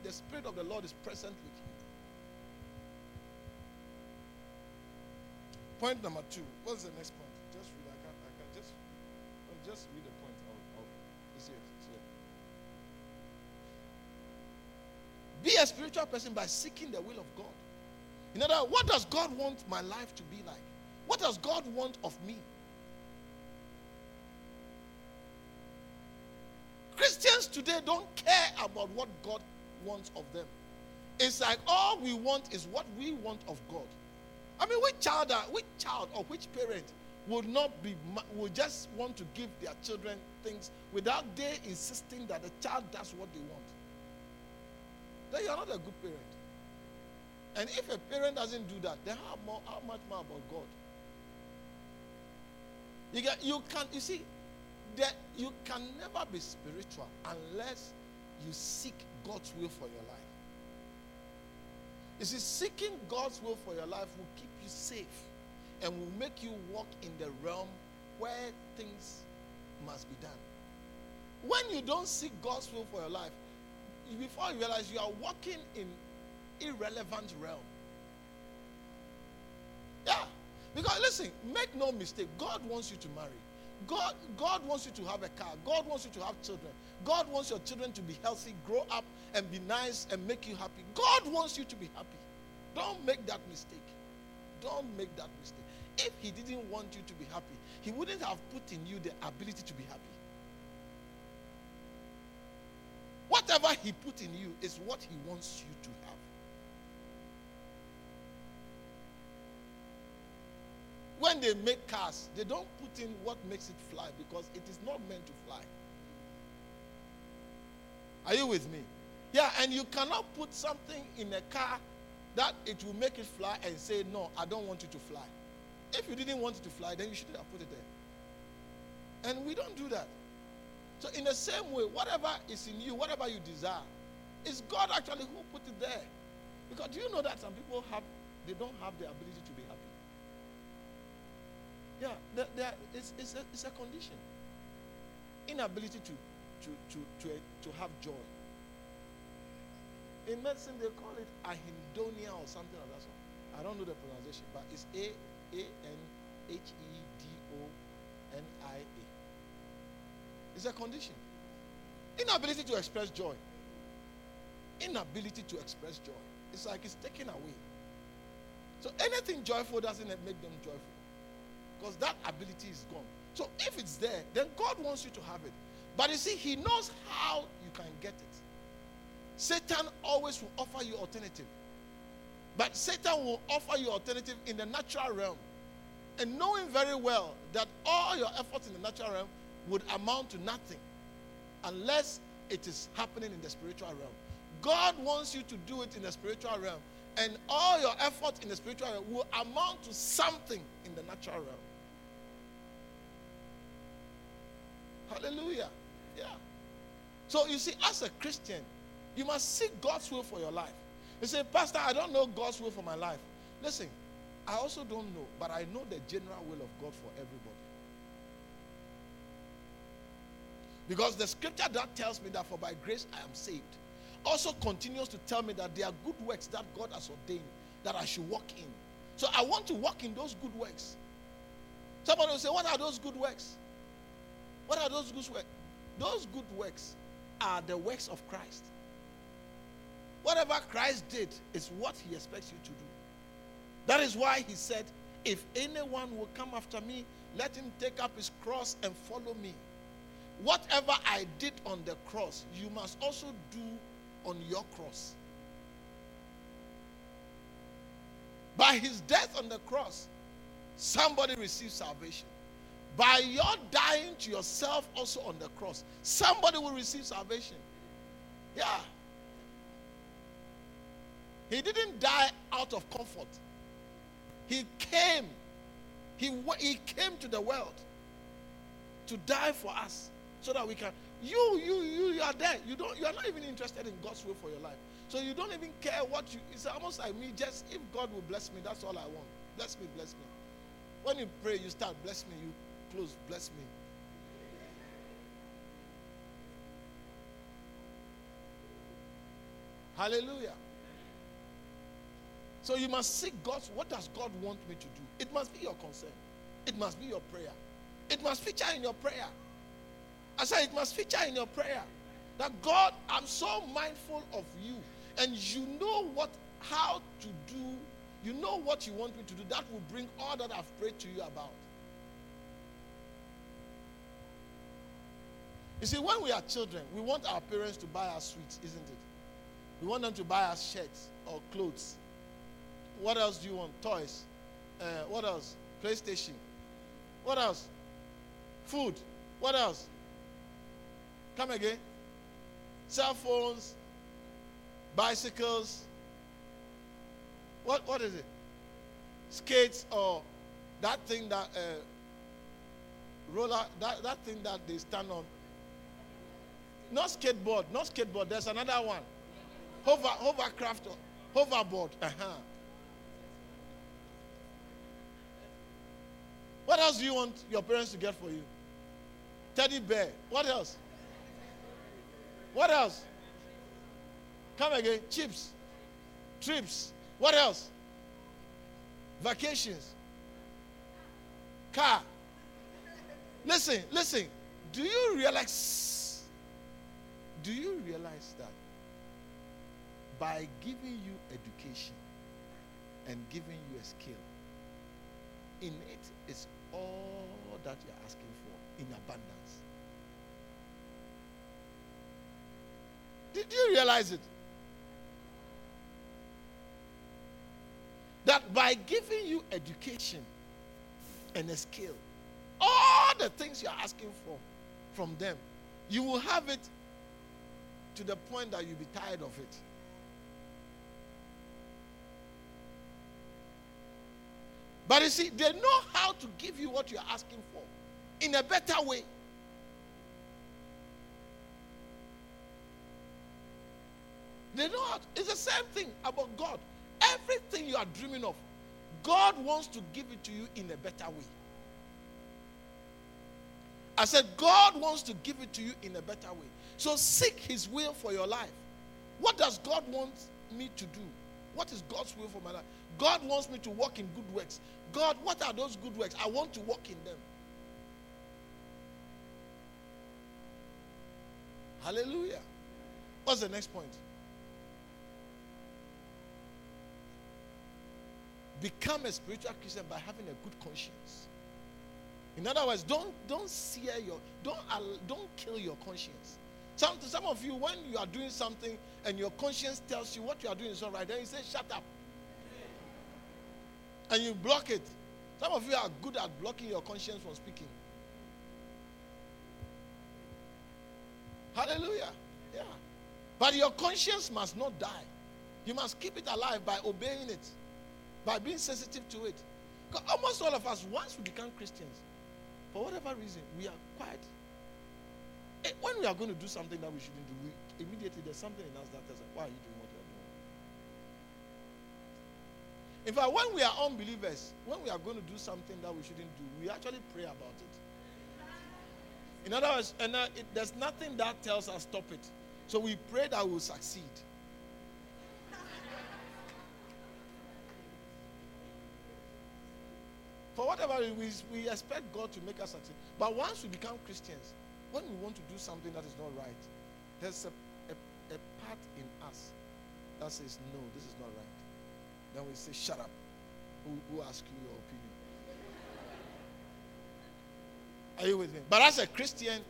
the Spirit of the Lord is present with you. Point number two. What's the next point? Just read. I can, I can just, just read the point. I'll, it's here, it's here. Be a spiritual person by seeking the will of God. In other words, what does God want my life to be like? What does God want of me? Christians today don't care about what God wants of them. It's like all we want is what we want of God. I mean, which child, are, which child or which parent would not be, will just want to give their children things without they insisting that the child does what they want? Then you're not a good parent. And if a parent doesn't do that, then how, more, how much more about God? You, get, you can, you see, that you can never be spiritual unless you seek God's will for your life. You see, seeking God's will for your life will keep you safe and will make you walk in the realm where things must be done. When you don't seek God's will for your life, before you realize you are walking in irrelevant realm. Yeah. Because listen, make no mistake, God wants you to marry. God, God wants you to have a car. God wants you to have children. God wants your children to be healthy, grow up, and be nice and make you happy. God wants you to be happy. Don't make that mistake. Don't make that mistake. If He didn't want you to be happy, He wouldn't have put in you the ability to be happy. Whatever He put in you is what He wants you to have. When they make cars, they don't put in what makes it fly because it is not meant to fly. Are you with me? Yeah, and you cannot put something in a car that it will make it fly and say, No, I don't want you to fly. If you didn't want it to fly, then you shouldn't have put it there. And we don't do that. So, in the same way, whatever is in you, whatever you desire, it's God actually who put it there. Because do you know that some people have, they don't have the ability to be happy? Yeah, they're, they're, it's, it's, a, it's a condition. Inability to, to, to, to, to have joy. In medicine, they call it anhedonia or something like that. I don't know the pronunciation, but it's A A N H E D O N I A. It's a condition. Inability to express joy. Inability to express joy. It's like it's taken away. So anything joyful doesn't make them joyful because that ability is gone. So if it's there, then God wants you to have it. But you see, He knows how you can get it. Satan always will offer you alternative. But Satan will offer you alternative in the natural realm. And knowing very well that all your efforts in the natural realm would amount to nothing unless it is happening in the spiritual realm. God wants you to do it in the spiritual realm. And all your efforts in the spiritual realm will amount to something in the natural realm. Hallelujah. Yeah. So you see, as a Christian, you must seek God's will for your life. You say, Pastor, I don't know God's will for my life. Listen, I also don't know, but I know the general will of God for everybody. Because the scripture that tells me that for by grace I am saved also continues to tell me that there are good works that God has ordained that I should walk in. So I want to walk in those good works. Somebody will say, What are those good works? What are those good works? Those good works are the works of Christ. Whatever Christ did is what he expects you to do. That is why he said, If anyone will come after me, let him take up his cross and follow me. Whatever I did on the cross, you must also do on your cross. By his death on the cross, somebody receives salvation. By your dying to yourself also on the cross, somebody will receive salvation. Yeah. He didn't die out of comfort. He came. He, he came to the world to die for us so that we can. You, you, you, you are there. You don't. You are not even interested in God's will for your life. So you don't even care what you. It's almost like me. Just if God will bless me, that's all I want. Bless me, bless me. When you pray, you start bless me. You close, bless me. Hallelujah. So you must seek God's. What does God want me to do? It must be your concern. It must be your prayer. It must feature in your prayer. I said it must feature in your prayer. That God, I'm so mindful of you, and you know what, how to do. You know what you want me to do. That will bring all that I've prayed to you about. You see, when we are children, we want our parents to buy us sweets, isn't it? We want them to buy us shirts or clothes. What else do you want? Toys. Uh, what else? PlayStation. What else? Food. What else? Come again. Cell phones, bicycles. What, what is it? Skates or that thing that uh, roller, that, that thing that they stand on. Not skateboard, not skateboard. There's another one. Hover, hovercraft, hoverboard. Uh-huh. What else do you want your parents to get for you? Teddy bear. What else? What else? Come again. Chips. Trips. What else? Vacations. Car. Listen, listen. Do you realize? Do you realize that by giving you education and giving you a skill, in it is all that you're asking for in abundance. Did you realize it? That by giving you education and a skill, all the things you're asking for from them, you will have it to the point that you'll be tired of it. But you see, they know how to give you what you're asking for in a better way. They know how. To, it's the same thing about God. Everything you are dreaming of, God wants to give it to you in a better way. I said, God wants to give it to you in a better way. So seek His will for your life. What does God want me to do? What is God's will for my life? God wants me to walk in good works. God, what are those good works? I want to walk in them. Hallelujah. What's the next point? Become a spiritual Christian by having a good conscience. In other words, don't don't sear your don't don't kill your conscience. Some some of you, when you are doing something and your conscience tells you what you are doing is not right, then you say, "Shut up," and you block it. Some of you are good at blocking your conscience from speaking. Hallelujah. Yeah. But your conscience must not die. You must keep it alive by obeying it by being sensitive to it. Because almost all of us, once we become Christians, for whatever reason, we are quite. Eh, when we are going to do something that we shouldn't do, we, immediately there's something in us that tells us, why are you doing what you're doing? In fact, when we are unbelievers, when we are going to do something that we shouldn't do, we actually pray about it. In other words, and uh, it, there's nothing that tells us stop it. So we pray that we'll succeed. For whatever we, we expect God to make us succeed. But once we become Christians, when we want to do something that is not right, there's a in us that says, no, this is not right. Then we say, shut up. who, who ask you your opinion. Are you with me? But as a Christian,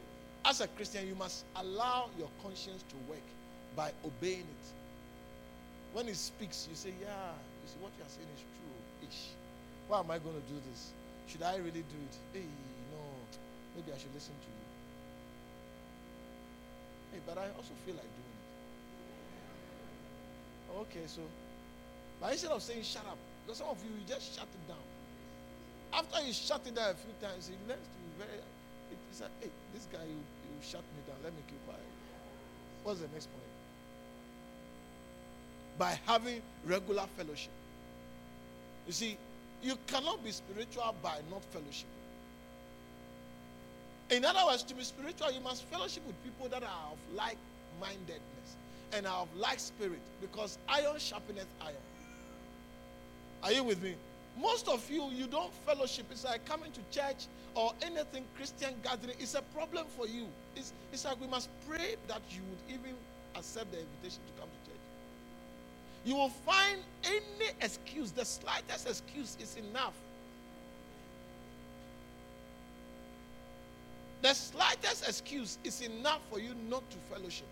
as a Christian, you must allow your conscience to work by obeying it. When it speaks, you say, Yeah, you see, what you are saying is true. Ish. Why am I going to do this? Should I really do it? Hey, no. Maybe I should listen to you. Hey, but I also feel like doing. Okay, so, but instead of saying shut up, because some of you, you just shut it down. After you shut it down a few times, it learns to be very, it, it's like, hey, this guy, you, you shut me down, let me keep quiet. What's the next point? By having regular fellowship. You see, you cannot be spiritual by not fellowship. In other words, to be spiritual, you must fellowship with people that are of like mindedness and are of like spirit because iron sharpeneth iron. Are you with me? Most of you, you don't fellowship. It's like coming to church or anything Christian gathering. It's a problem for you. It's, it's like we must pray that you would even accept the invitation to come to church. You will find any excuse, the slightest excuse is enough. The slightest excuse is enough for you not to fellowship.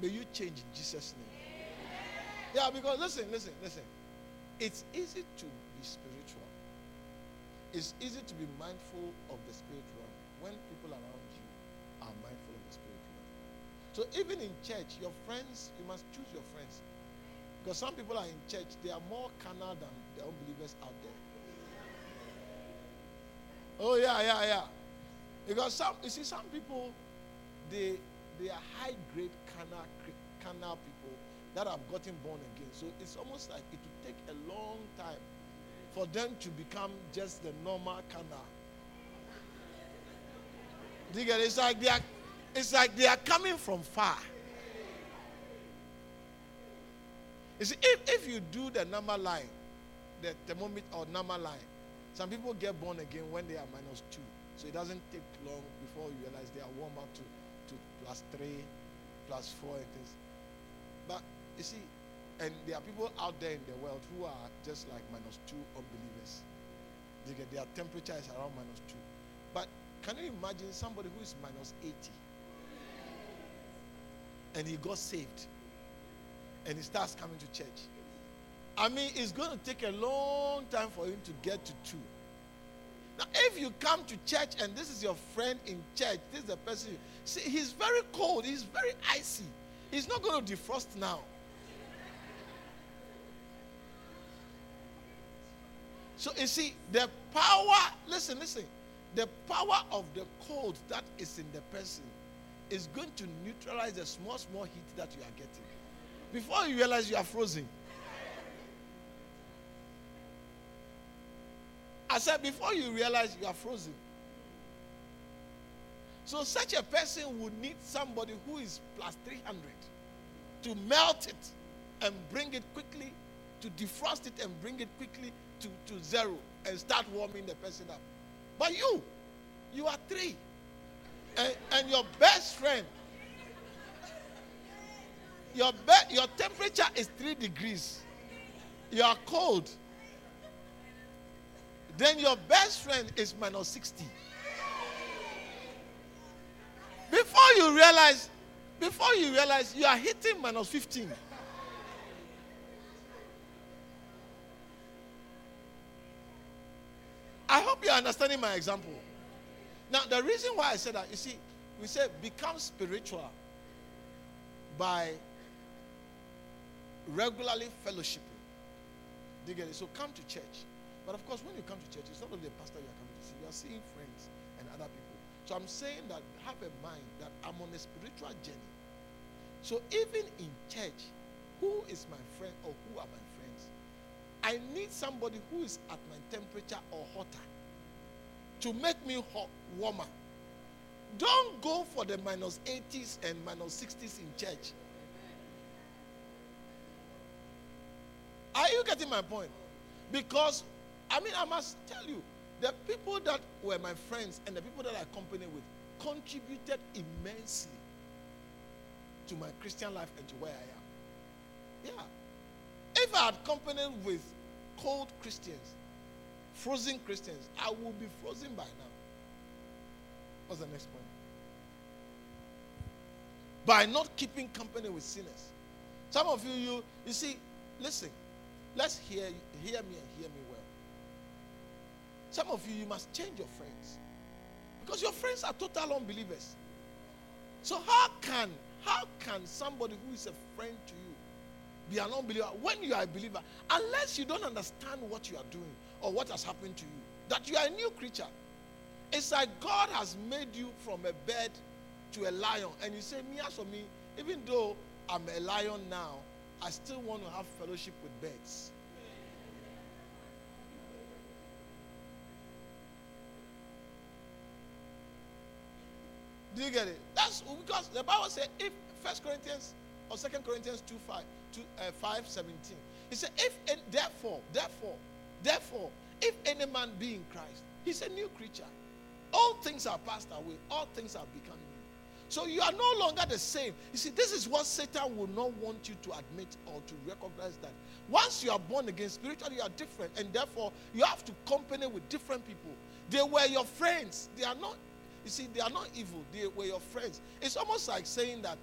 May you change in Jesus' name. Yeah, because listen, listen, listen. It's easy to be spiritual. It's easy to be mindful of the spiritual when people around you are mindful of the spiritual. So even in church, your friends, you must choose your friends. Because some people are in church, they are more carnal than the unbelievers out there. Oh yeah, yeah, yeah. Because some you see some people they they are high grade carnal people that have gotten born again. So it's almost like it will take a long time for them to become just the normal carnal. It's like they are it's like they are coming from far. You see, if, if you do the number line, the thermometer or number line, some people get born again when they are minus two. So it doesn't take long before you realize they are warm up plus three, plus four, and things. But you see, and there are people out there in the world who are just like minus two unbelievers. They get, their temperature is around minus two. But can you imagine somebody who is minus 80 and he got saved and he starts coming to church? I mean, it's going to take a long time for him to get to two. Now, if you come to church and this is your friend in church, this is the person, you, see, he's very cold, he's very icy. He's not going to defrost now. So, you see, the power, listen, listen, the power of the cold that is in the person is going to neutralize the small, small heat that you are getting. Before you realize you are frozen. I said, before you realize you are frozen. So, such a person would need somebody who is plus 300 to melt it and bring it quickly, to defrost it and bring it quickly to, to zero and start warming the person up. But you, you are three. And, and your best friend, your, be, your temperature is three degrees. You are cold then your best friend is minus 60. Before you realize, before you realize you are hitting minus 15. I hope you're understanding my example. Now, the reason why I said that, you see, we say become spiritual by regularly fellowshipping. Do you get it? So come to church. But of course, when you come to church, it's not only the pastor you are coming to see, you are seeing friends and other people. So I'm saying that have a mind that I'm on a spiritual journey. So even in church, who is my friend or who are my friends? I need somebody who is at my temperature or hotter to make me hot, warmer. Don't go for the minus 80s and minus 60s in church. Are you getting my point? Because I mean, I must tell you, the people that were my friends and the people that I accompanied with contributed immensely to my Christian life and to where I am. Yeah. If I had company with cold Christians, frozen Christians, I would be frozen by now. What's the next point? By not keeping company with sinners. Some of you, you, you see, listen, let's hear, hear me and hear me. Some of you, you must change your friends. Because your friends are total unbelievers. So how can how can somebody who is a friend to you be an unbeliever when you are a believer? Unless you don't understand what you are doing or what has happened to you. That you are a new creature. It's like God has made you from a bird to a lion. And you say, me as for me, even though I'm a lion now, I still want to have fellowship with birds. Do you get it? That's because the Bible says if First Corinthians or Second Corinthians 2 5, 2, uh, 5 17. He said, if therefore, therefore, therefore, if any man be in Christ, he's a new creature. All things are passed away, all things are becoming new. So you are no longer the same. You see, this is what Satan will not want you to admit or to recognize that. Once you are born again, spiritually you are different, and therefore you have to company with different people. They were your friends. They are not you see, they are not evil, they were your friends. It's almost like saying that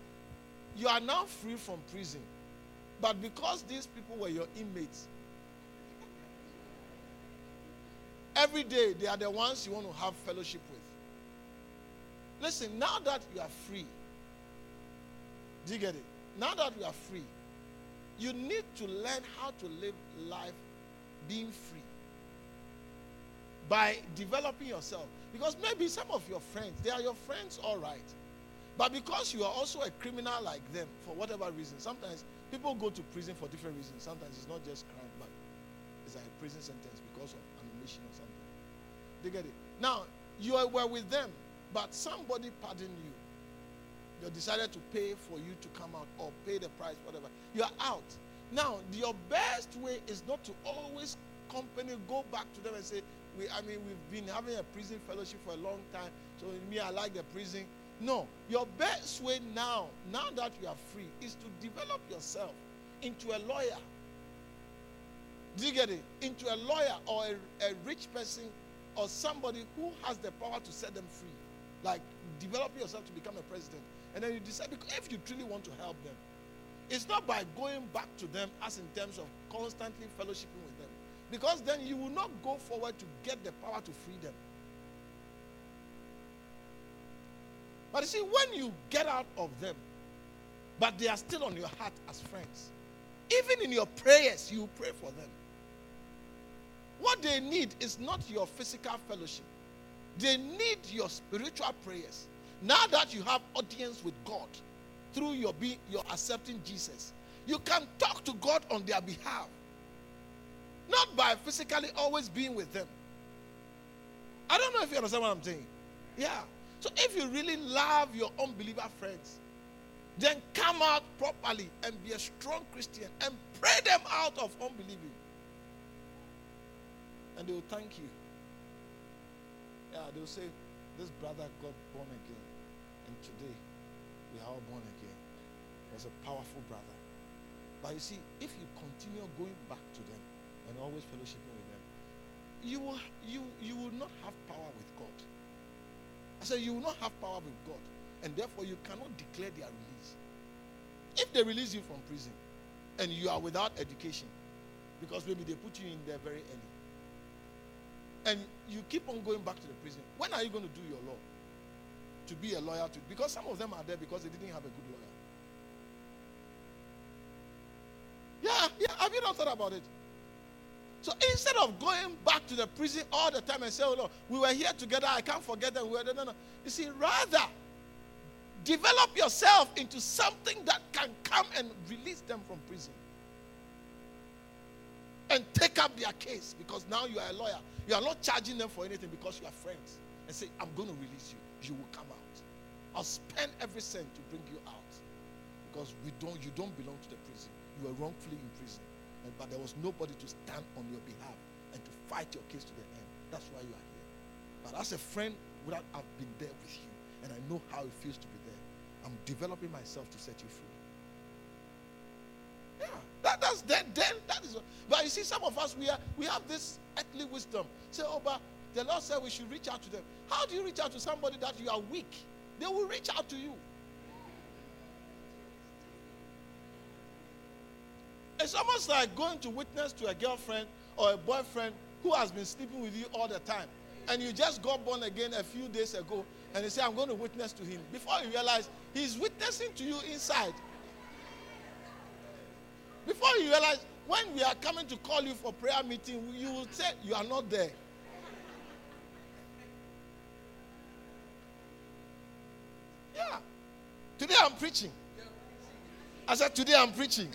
you are now free from prison. But because these people were your inmates, every day they are the ones you want to have fellowship with. Listen, now that you are free, do you get it? Now that you are free, you need to learn how to live life being free by developing yourself. Because maybe some of your friends, they are your friends, all right. But because you are also a criminal like them, for whatever reason, sometimes people go to prison for different reasons. Sometimes it's not just crime, but it's like a prison sentence because of an omission or something. They get it. Now, you were with them, but somebody pardoned you. You decided to pay for you to come out or pay the price, whatever. You are out. Now, your best way is not to always company go back to them and say, we, I mean, we've been having a prison fellowship for a long time. So me, I like the prison. No, your best way now, now that you are free, is to develop yourself into a lawyer. Do you get it? Into a lawyer or a, a rich person or somebody who has the power to set them free. Like develop yourself to become a president. And then you decide if you truly want to help them, it's not by going back to them as in terms of constantly fellowshipping with. Because then you will not go forward to get the power to free them. But you see, when you get out of them, but they are still on your heart as friends, even in your prayers, you pray for them. What they need is not your physical fellowship, they need your spiritual prayers. Now that you have audience with God through your being your accepting Jesus, you can talk to God on their behalf. Not by physically always being with them. I don't know if you understand what I'm saying. Yeah. So if you really love your unbeliever friends, then come out properly and be a strong Christian and pray them out of unbelieving. And they will thank you. Yeah, they will say, This brother got born again. And today we are all born again. He was a powerful brother. But you see, if you continue going back to them, and always fellowshipping with them, you will, you, you will not have power with God. I said, you will not have power with God. And therefore, you cannot declare their release. If they release you from prison and you are without education, because maybe they put you in there very early, and you keep on going back to the prison, when are you going to do your law? To be a lawyer to because some of them are there because they didn't have a good lawyer. Yeah, yeah. Have you not thought about it? So instead of going back to the prison all the time and say, oh no, we were here together, I can't forget them. We were, no, no, no. You see, rather develop yourself into something that can come and release them from prison. And take up their case because now you are a lawyer. You are not charging them for anything because you are friends. And say, I'm going to release you. You will come out. I'll spend every cent to bring you out. Because we don't, you don't belong to the prison. You are wrongfully in prison but there was nobody to stand on your behalf and to fight your case to the end. That's why you are here. But as a friend, without I've been there with you, and I know how it feels to be there, I'm developing myself to set you free. Yeah, that, that's then, then that is But you see, some of us we are we have this earthly wisdom. Say, oh, but the Lord said we should reach out to them. How do you reach out to somebody that you are weak? They will reach out to you. It's almost like going to witness to a girlfriend or a boyfriend who has been sleeping with you all the time. And you just got born again a few days ago and you say, I'm going to witness to him. Before you realize he's witnessing to you inside. Before you realize, when we are coming to call you for prayer meeting, you will say you are not there. Yeah. Today I'm preaching. I said, Today I'm preaching.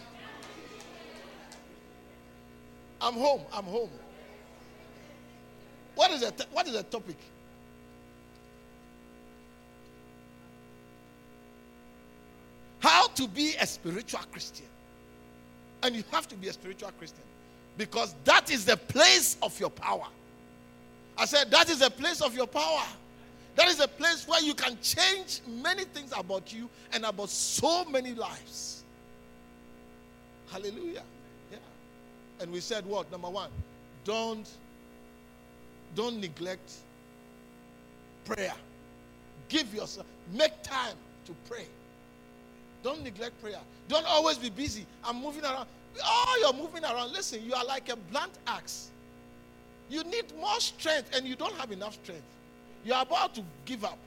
I'm home. I'm home. What is the, what is the topic? How to be a spiritual Christian. And you have to be a spiritual Christian because that is the place of your power. I said, that is the place of your power. That is a place where you can change many things about you and about so many lives. Hallelujah. And we said what? Number one, don't don't neglect prayer. Give yourself, make time to pray. Don't neglect prayer. Don't always be busy. I'm moving around. Oh, you're moving around. Listen, you are like a blunt axe. You need more strength and you don't have enough strength. You're about to give up.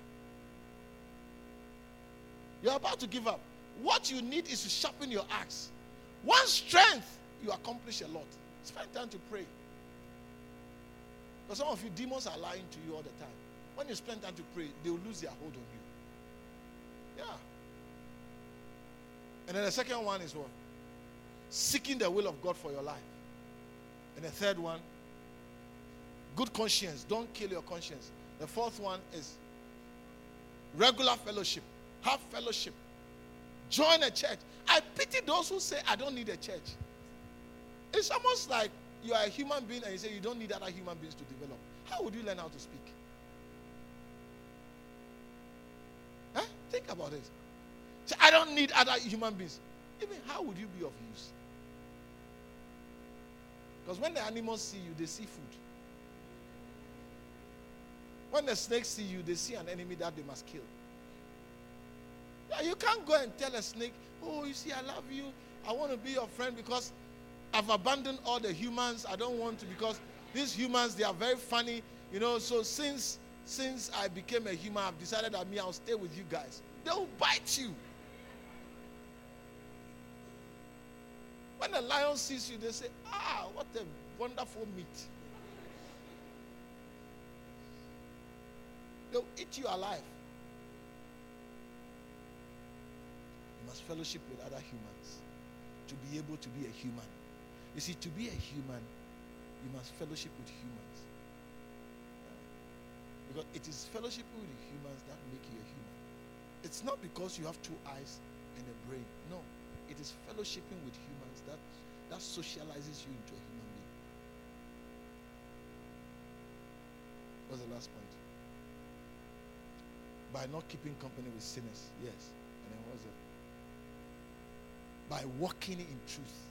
You're about to give up. What you need is to sharpen your axe. One strength, you accomplish a lot. Spend time to pray. Because some of you, demons are lying to you all the time. When you spend time to pray, they will lose their hold on you. Yeah. And then the second one is what? Seeking the will of God for your life. And the third one, good conscience. Don't kill your conscience. The fourth one is regular fellowship. Have fellowship. Join a church. I pity those who say, I don't need a church. It's almost like you are a human being and you say you don't need other human beings to develop. How would you learn how to speak? Huh? Think about it. Say, I don't need other human beings. Even how would you be of use? Because when the animals see you, they see food. When the snakes see you, they see an enemy that they must kill. Yeah, you can't go and tell a snake, oh, you see, I love you. I want to be your friend because I've abandoned all the humans. I don't want to because these humans, they are very funny. You know, so since since I became a human, I've decided that me, I'll stay with you guys. They'll bite you. When a lion sees you, they say, ah, what a wonderful meat. They'll eat you alive. You must fellowship with other humans to be able to be a human. You see, to be a human, you must fellowship with humans. Because it is fellowship with humans that make you a human. It's not because you have two eyes and a brain. No. It is fellowshipping with humans that, that socializes you into a human being. What's the last point? By not keeping company with sinners. Yes. And then what's it? By walking in truth.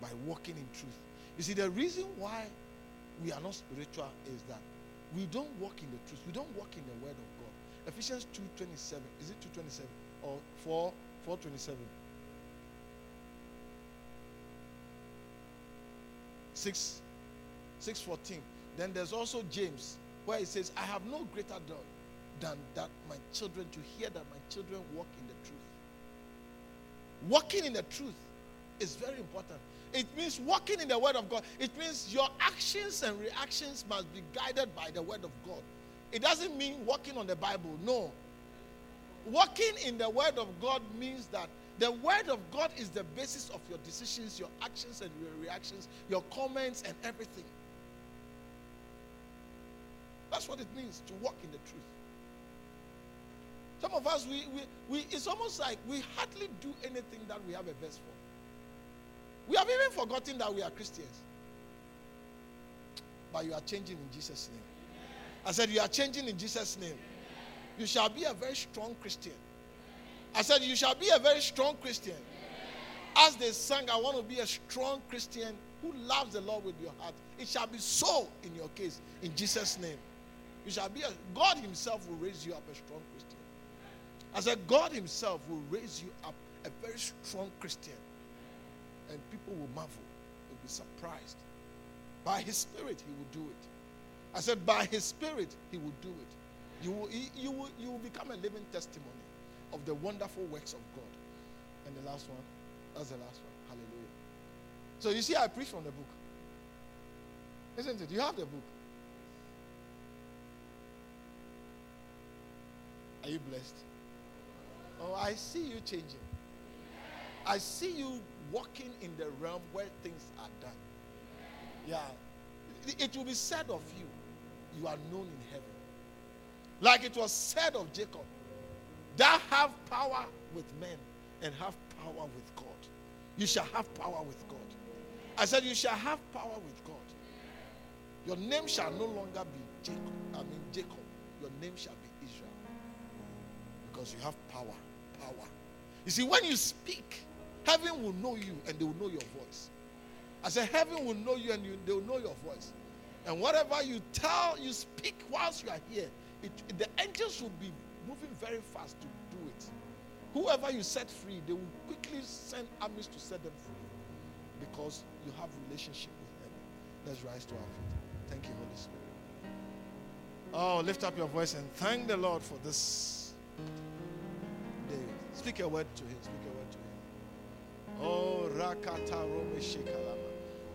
By walking in truth. You see, the reason why we are not spiritual is that we don't walk in the truth. We don't walk in the word of God. Ephesians 2.27. Is it 2.27? Or 4, 4.27? 6, 6.14. Then there's also James, where it says, I have no greater joy than that my children, to hear that my children walk in the truth. Walking in the truth is very important. It means walking in the Word of God. It means your actions and reactions must be guided by the Word of God. It doesn't mean walking on the Bible. No. Walking in the Word of God means that the Word of God is the basis of your decisions, your actions and your reactions, your comments and everything. That's what it means to walk in the truth. Some of us, we, we, we, it's almost like we hardly do anything that we have a verse for. We have even forgotten that we are Christians. But you are changing in Jesus' name. I said, You are changing in Jesus' name. You shall be a very strong Christian. I said, You shall be a very strong Christian. As they sang, I want to be a strong Christian who loves the Lord with your heart. It shall be so in your case, in Jesus' name. You shall be a, God Himself will raise you up a strong Christian. I said, God Himself will raise you up a very strong Christian. And people will marvel, They'll be surprised. By His Spirit, He will do it. I said, by His Spirit, He will do it. You will, you will, you will become a living testimony of the wonderful works of God. And the last one, that's the last one. Hallelujah. So you see, I preach from the book. Isn't it? You have the book. Are you blessed? Oh, I see you changing. I see you walking in the realm where things are done. Yeah. It will be said of you, you are known in heaven. Like it was said of Jacob, thou have power with men and have power with God. You shall have power with God. I said, You shall have power with God. Your name shall no longer be Jacob. I mean, Jacob. Your name shall be Israel. Because you have power. Power. You see, when you speak, heaven will know you and they will know your voice. I said, Heaven will know you and you, they will know your voice. And whatever you tell, you speak whilst you are here, it, the angels will be moving very fast to do it. Whoever you set free, they will quickly send armies to set them free because you have relationship with heaven. Let's rise to our feet. Thank you, Holy Spirit. Oh, lift up your voice and thank the Lord for this day. Speak a word to him. Speak a word. Oh, Rakata.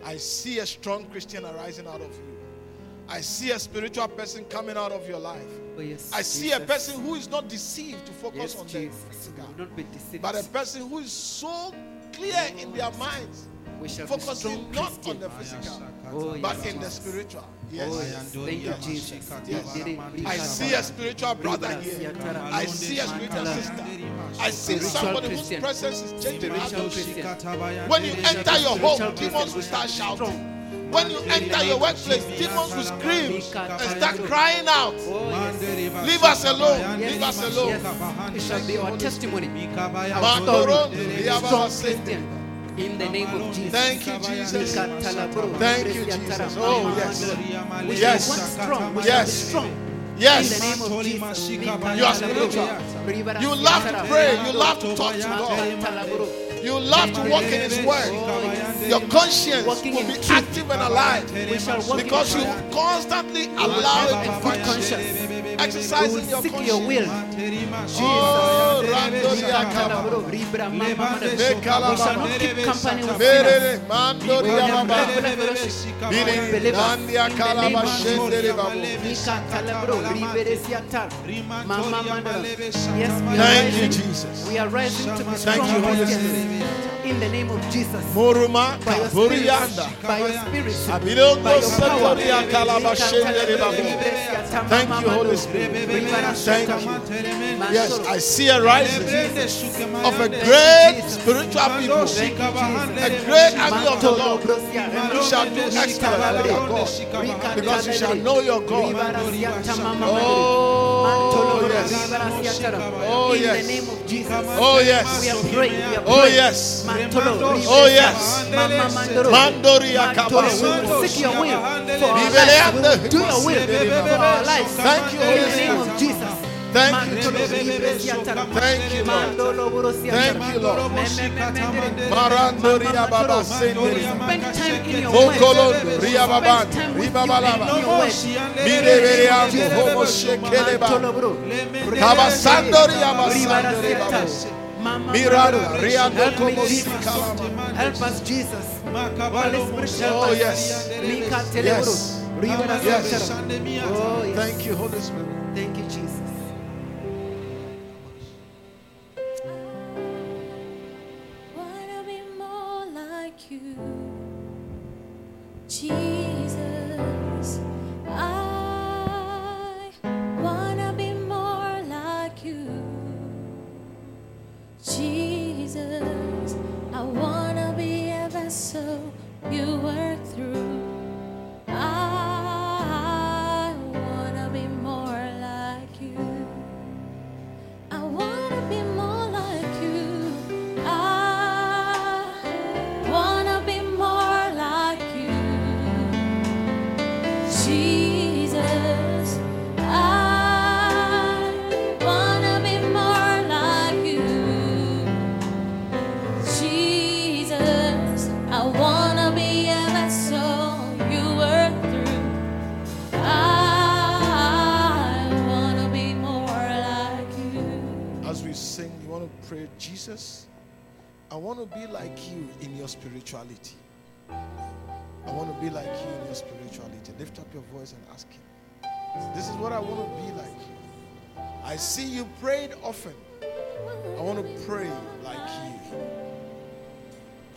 I see a strong Christian arising out of you. I see a spiritual person coming out of your life. Oh, yes, I see a person who is not deceived to focus Yes, on the physical, not be deceived. but a person who is so clear in their minds, we shall focusing not on the physical, Oh, but in the Jesus. spiritual. Oh, Yes. yes. Thank you, Jesus. I see a spiritual brother here. I see a spiritual sister. I see somebody whose presence is changing atmosphere. When you enter your home, demons will start shouting. When you enter your workplace, demons will scream and start crying out. Oh, yes. Leave us alone. Yes, Leave us alone. yes. It shall be our testimony. Our story. In the name of Jesus. Thank you, Jesus. Thank Thank you, Jesus. Oh, yes. We Yes. strong. We Yes. strong. In the Yes. name of Jesus. You are spiritual. You love to pray. You love to talk to God. You love to walk in His Word. Your conscience will be active and alive We shall walk in because you constantly allow it to good function. conscience. We Exercising will your seek your will. conscience. Oh, Randoria Kaba. We shall not keep company with sinners. Merere, We will Mandoria have Baba. regular fellowship with Biri, believers. Nandia In the Kalaba name of Shendere Jesus. Babu. Mika Talabro, Ribere Siatar, Mama Mandara. Yes, we are Thank you. Jesus. We are rising to be Thank you, Holy Christians. In the name of Jesus. Moruma By your spirit. By your spirit. By your power. Satoria Kalaba Shendere Babu. Thank you, Holy Spirit. Thank you. Yes, I see a rising of a great spiritual people. A great army of the Lord. You shall do your God. Because you shall know your God. Oh, yes. Oh, yes. Oh, yes. Oh, yes. Oh, yes. Mandoria Kabasundro. seek your will for our lives. Do your will for our lives. Thank you, Holy Spirit. Of Jesus. Thank you, Mantolo, Jesus. Libresiatara. Thank you, Lord. Thank you, Lord. Marandoria Baba Mantolo. Sendere. Spend time in your Ria Baban, Spend time with you Balaba. in your word. Mirebereando, Homo Shekeleba. Kabasandoria Ribara Basandere Siata. Babu. Mama Miranda, Mandoro. Help me, Como Jesus. Sikalama. Help us, Jesus. Holy Spirit, help Oh, us. yes. Yes. Yes. Oh, yes. Thank you, Holy Spirit. Thank you, Jesus. Want to be like you in your spirituality. I want to be like you in your spirituality. Lift up your voice and ask Him. This is what I want to be like you. I see you prayed often. I want to pray like you.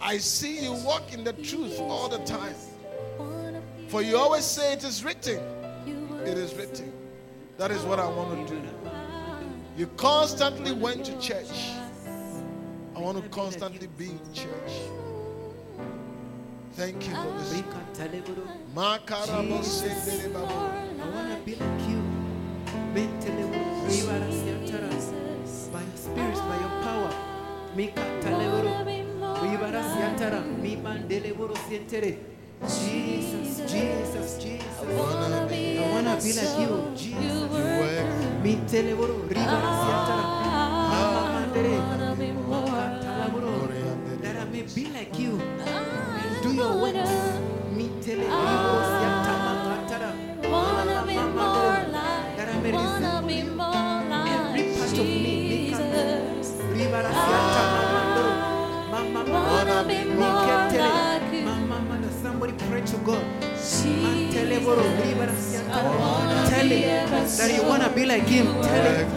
I see you walk in the truth all the time. For you always say it is written. It is written. That is what I want to do. You constantly went to church. I want to constantly be in church. Thank you for this. Rikataleboro. Makarabo sendere babu. I want to be like you. By your spirit, by your power. Mikataleboro. Ribarasiantara. Mimandeleboro sientere. Jesus, Jesus, Jesus. I wanna be I want to be like you. Jesus. you work. That I may be like you. Do your. Mamamandere. That I may resemble every part of me. Ribarasianta mamandoro. Mamamandere. Miketele. Mamamandere. Somebody pray to God. Tell him that you want to be like him. Tell him.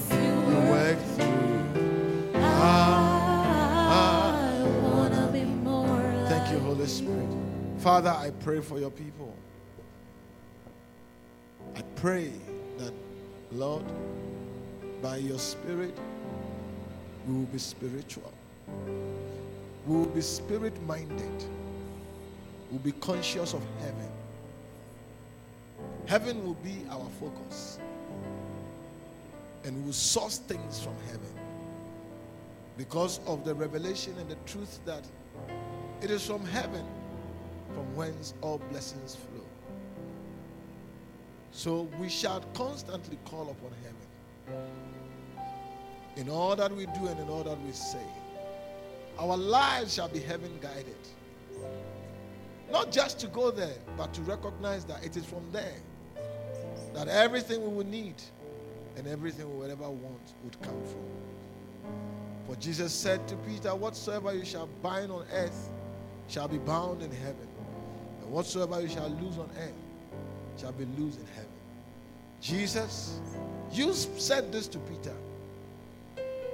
Father, I pray for your people. I pray that, Lord, by your Spirit, we will be spiritual. We will be spirit minded. We'll be conscious of heaven. Heaven will be our focus. And we will source things from heaven because of the revelation and the truth that it is from heaven from whence all blessings flow. So we shall constantly call upon heaven in all that we do and in all that we say. Our lives shall be heaven guided. Not just to go there, but to recognize that it is from there that everything we will need and everything we will ever want would come from. For Jesus said to Peter, Whatsoever you shall bind on earth shall be bound in heaven, and whatsoever you shall lose on earth shall be loosed in heaven. Jesus, you said this to Peter,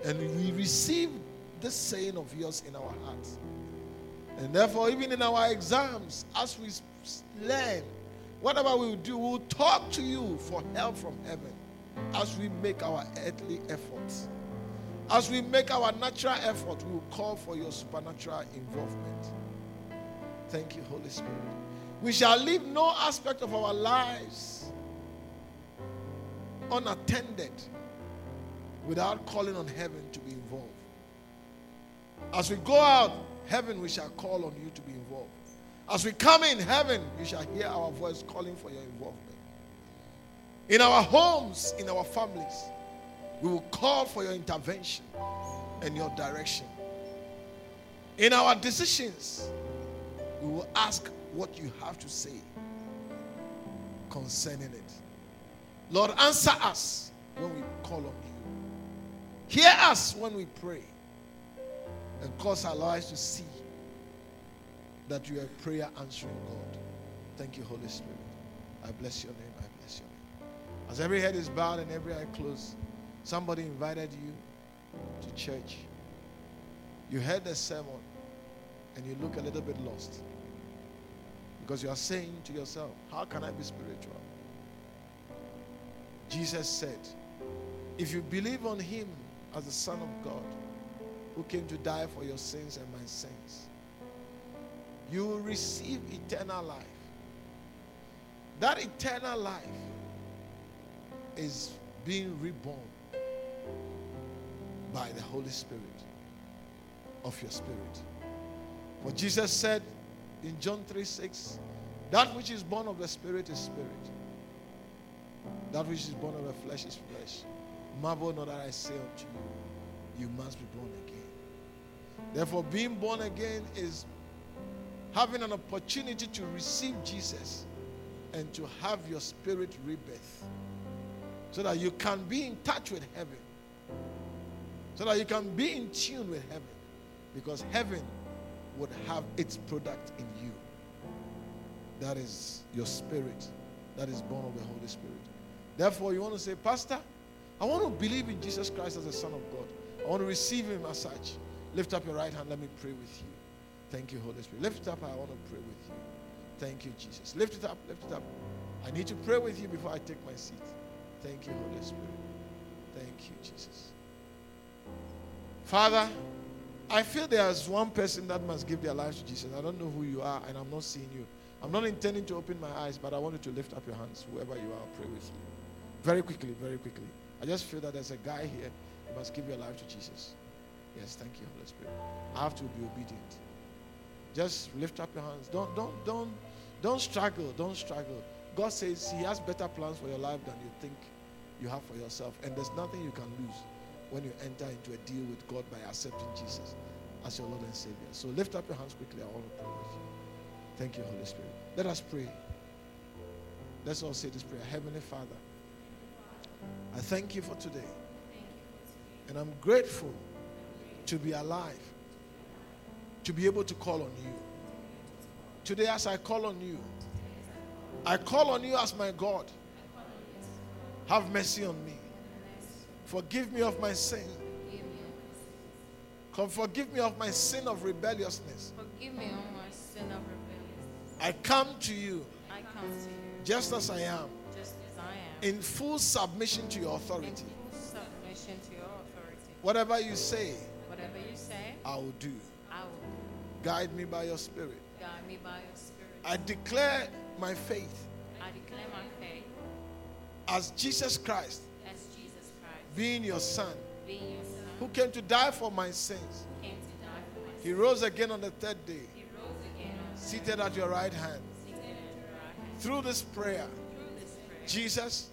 and we receive this saying of yours in our hearts. And therefore, even in our exams, as we learn, whatever we do, we'll talk to you for help from heaven as we make our earthly efforts. As we make our natural effort, we will call for your supernatural involvement. Thank you, Holy Spirit. We shall leave no aspect of our lives unattended without calling on heaven to be involved. As we go out, heaven, we shall call on you to be involved. As we come in, heaven, you shall hear our voice calling for your involvement. In our homes, in our families, we will call for your intervention and your direction. In our decisions, we will ask what you have to say concerning it. Lord, answer us when we call on you. Hear us when we pray. And cause our lives to see that you are a prayer answering God. Thank you, Holy Spirit. I bless your name. I bless your name. As every head is bowed and every eye closed, somebody invited you to church. You heard the sermon and you look a little bit lost. Because you are saying to yourself, How can I be spiritual? Jesus said, If you believe on him as the Son of God, who came to die for your sins and my sins, you will receive eternal life. That eternal life is being reborn by the Holy Spirit. of your spirit. For Jesus said in John 3 6, that which is born of the spirit is spirit. That which is born of the flesh is flesh. Marvel not that I say unto you, you must be born again. Therefore, being born again is having an opportunity to receive Jesus and to have your spirit rebirth so that you can be in touch with heaven, so that you can be in tune with heaven, because heaven would have its product in you. That is your spirit, that is born of the Holy Spirit. Therefore, you want to say, Pastor, I want to believe in Jesus Christ as the Son of God. I want to receive Him as such. Lift up your right hand. Let me pray with you. Thank you, Holy Spirit. Lift it up. I want to pray with you. Thank you, Jesus. Lift it up. Lift it up. I need to pray with you before I take my seat. Thank you, Holy Spirit. Thank you, Jesus. Father, I feel there's one person that must give their life to Jesus. I don't know who you are, and I'm not seeing you. I'm not intending to open my eyes, but I want you to lift up your hands, whoever you are, I'll pray with you. Very quickly, very quickly. I just feel that there's a guy here who must give your life to Jesus. Yes, thank you, Holy Spirit. I have to be obedient. Just lift up your hands. Don't, don't, don't, don't struggle. Don't struggle. God says He has better plans for your life than you think you have for yourself. And there's nothing you can lose when you enter into a deal with God by accepting Jesus as your Lord and Savior. So lift up your hands quickly. I want to pray with you. Thank you, Holy Spirit. Let us pray. Let's all say this prayer. Heavenly Father, I thank you for today. And I'm grateful to be alive, to be able to call on you. Today, as I call on you, I call on you as my God. Have mercy on me. Forgive me of my sin. Come forgive me of my sin of rebelliousness. Forgive me on my sin of rebellion. I come to you I come to you just as I am, just as I am. in full submission to your In authority. full submission to your authority. Whatever you say, Whatever you say, I will do. I will Guide me by your spirit. guide me by your spirit. I declare my faith I declare my faith as Jesus Christ, as Jesus Christ, being your Son, being your Son, who came to die for my sins. came to die for my He rose again on the third day, He rose again on seated at your right hand. your right hand. Through this prayer, Through this prayer, Jesus,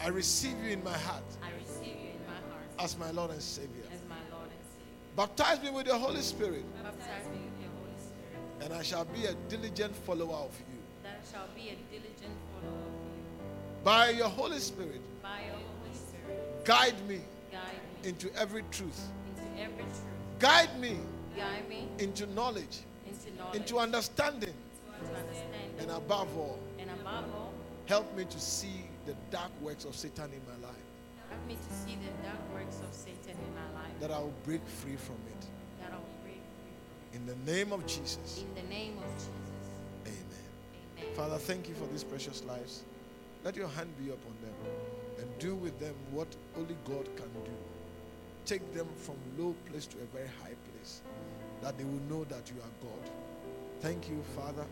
I receive you in my heart I receive you in my heart as my Lord and Savior. Lord and Savior. Baptize me with your Holy Spirit, Baptize me with your Holy Spirit, and I shall be a diligent follower of you. that shall be a diligent follower of you. By your Holy Spirit, By your Holy Spirit, guide me guide me into every truth. into every truth. Guide me Guide me into knowledge, into knowledge, into understanding, to understanding, and above all, and above all, help me to see the dark works of Satan in my life, help me to see the dark works of Satan in my life, that I will break free from it. that I will break free In the name of Jesus. In the name of Jesus. amen. Amen. Father, thank you for these precious lives. Let your hand be upon them and do with them what only God can do. Take them from low place to a very high place, that they will know that you are God. Thank you, Father,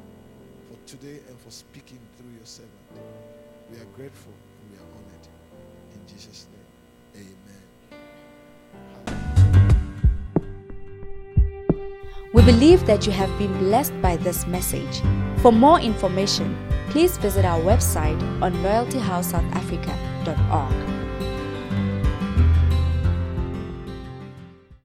for today and for speaking through your servant. We are grateful and we are honored. In Jesus' name, amen. We believe that you have been blessed by this message. For more information, please visit our website on loyaltyhousesouthafrica.org.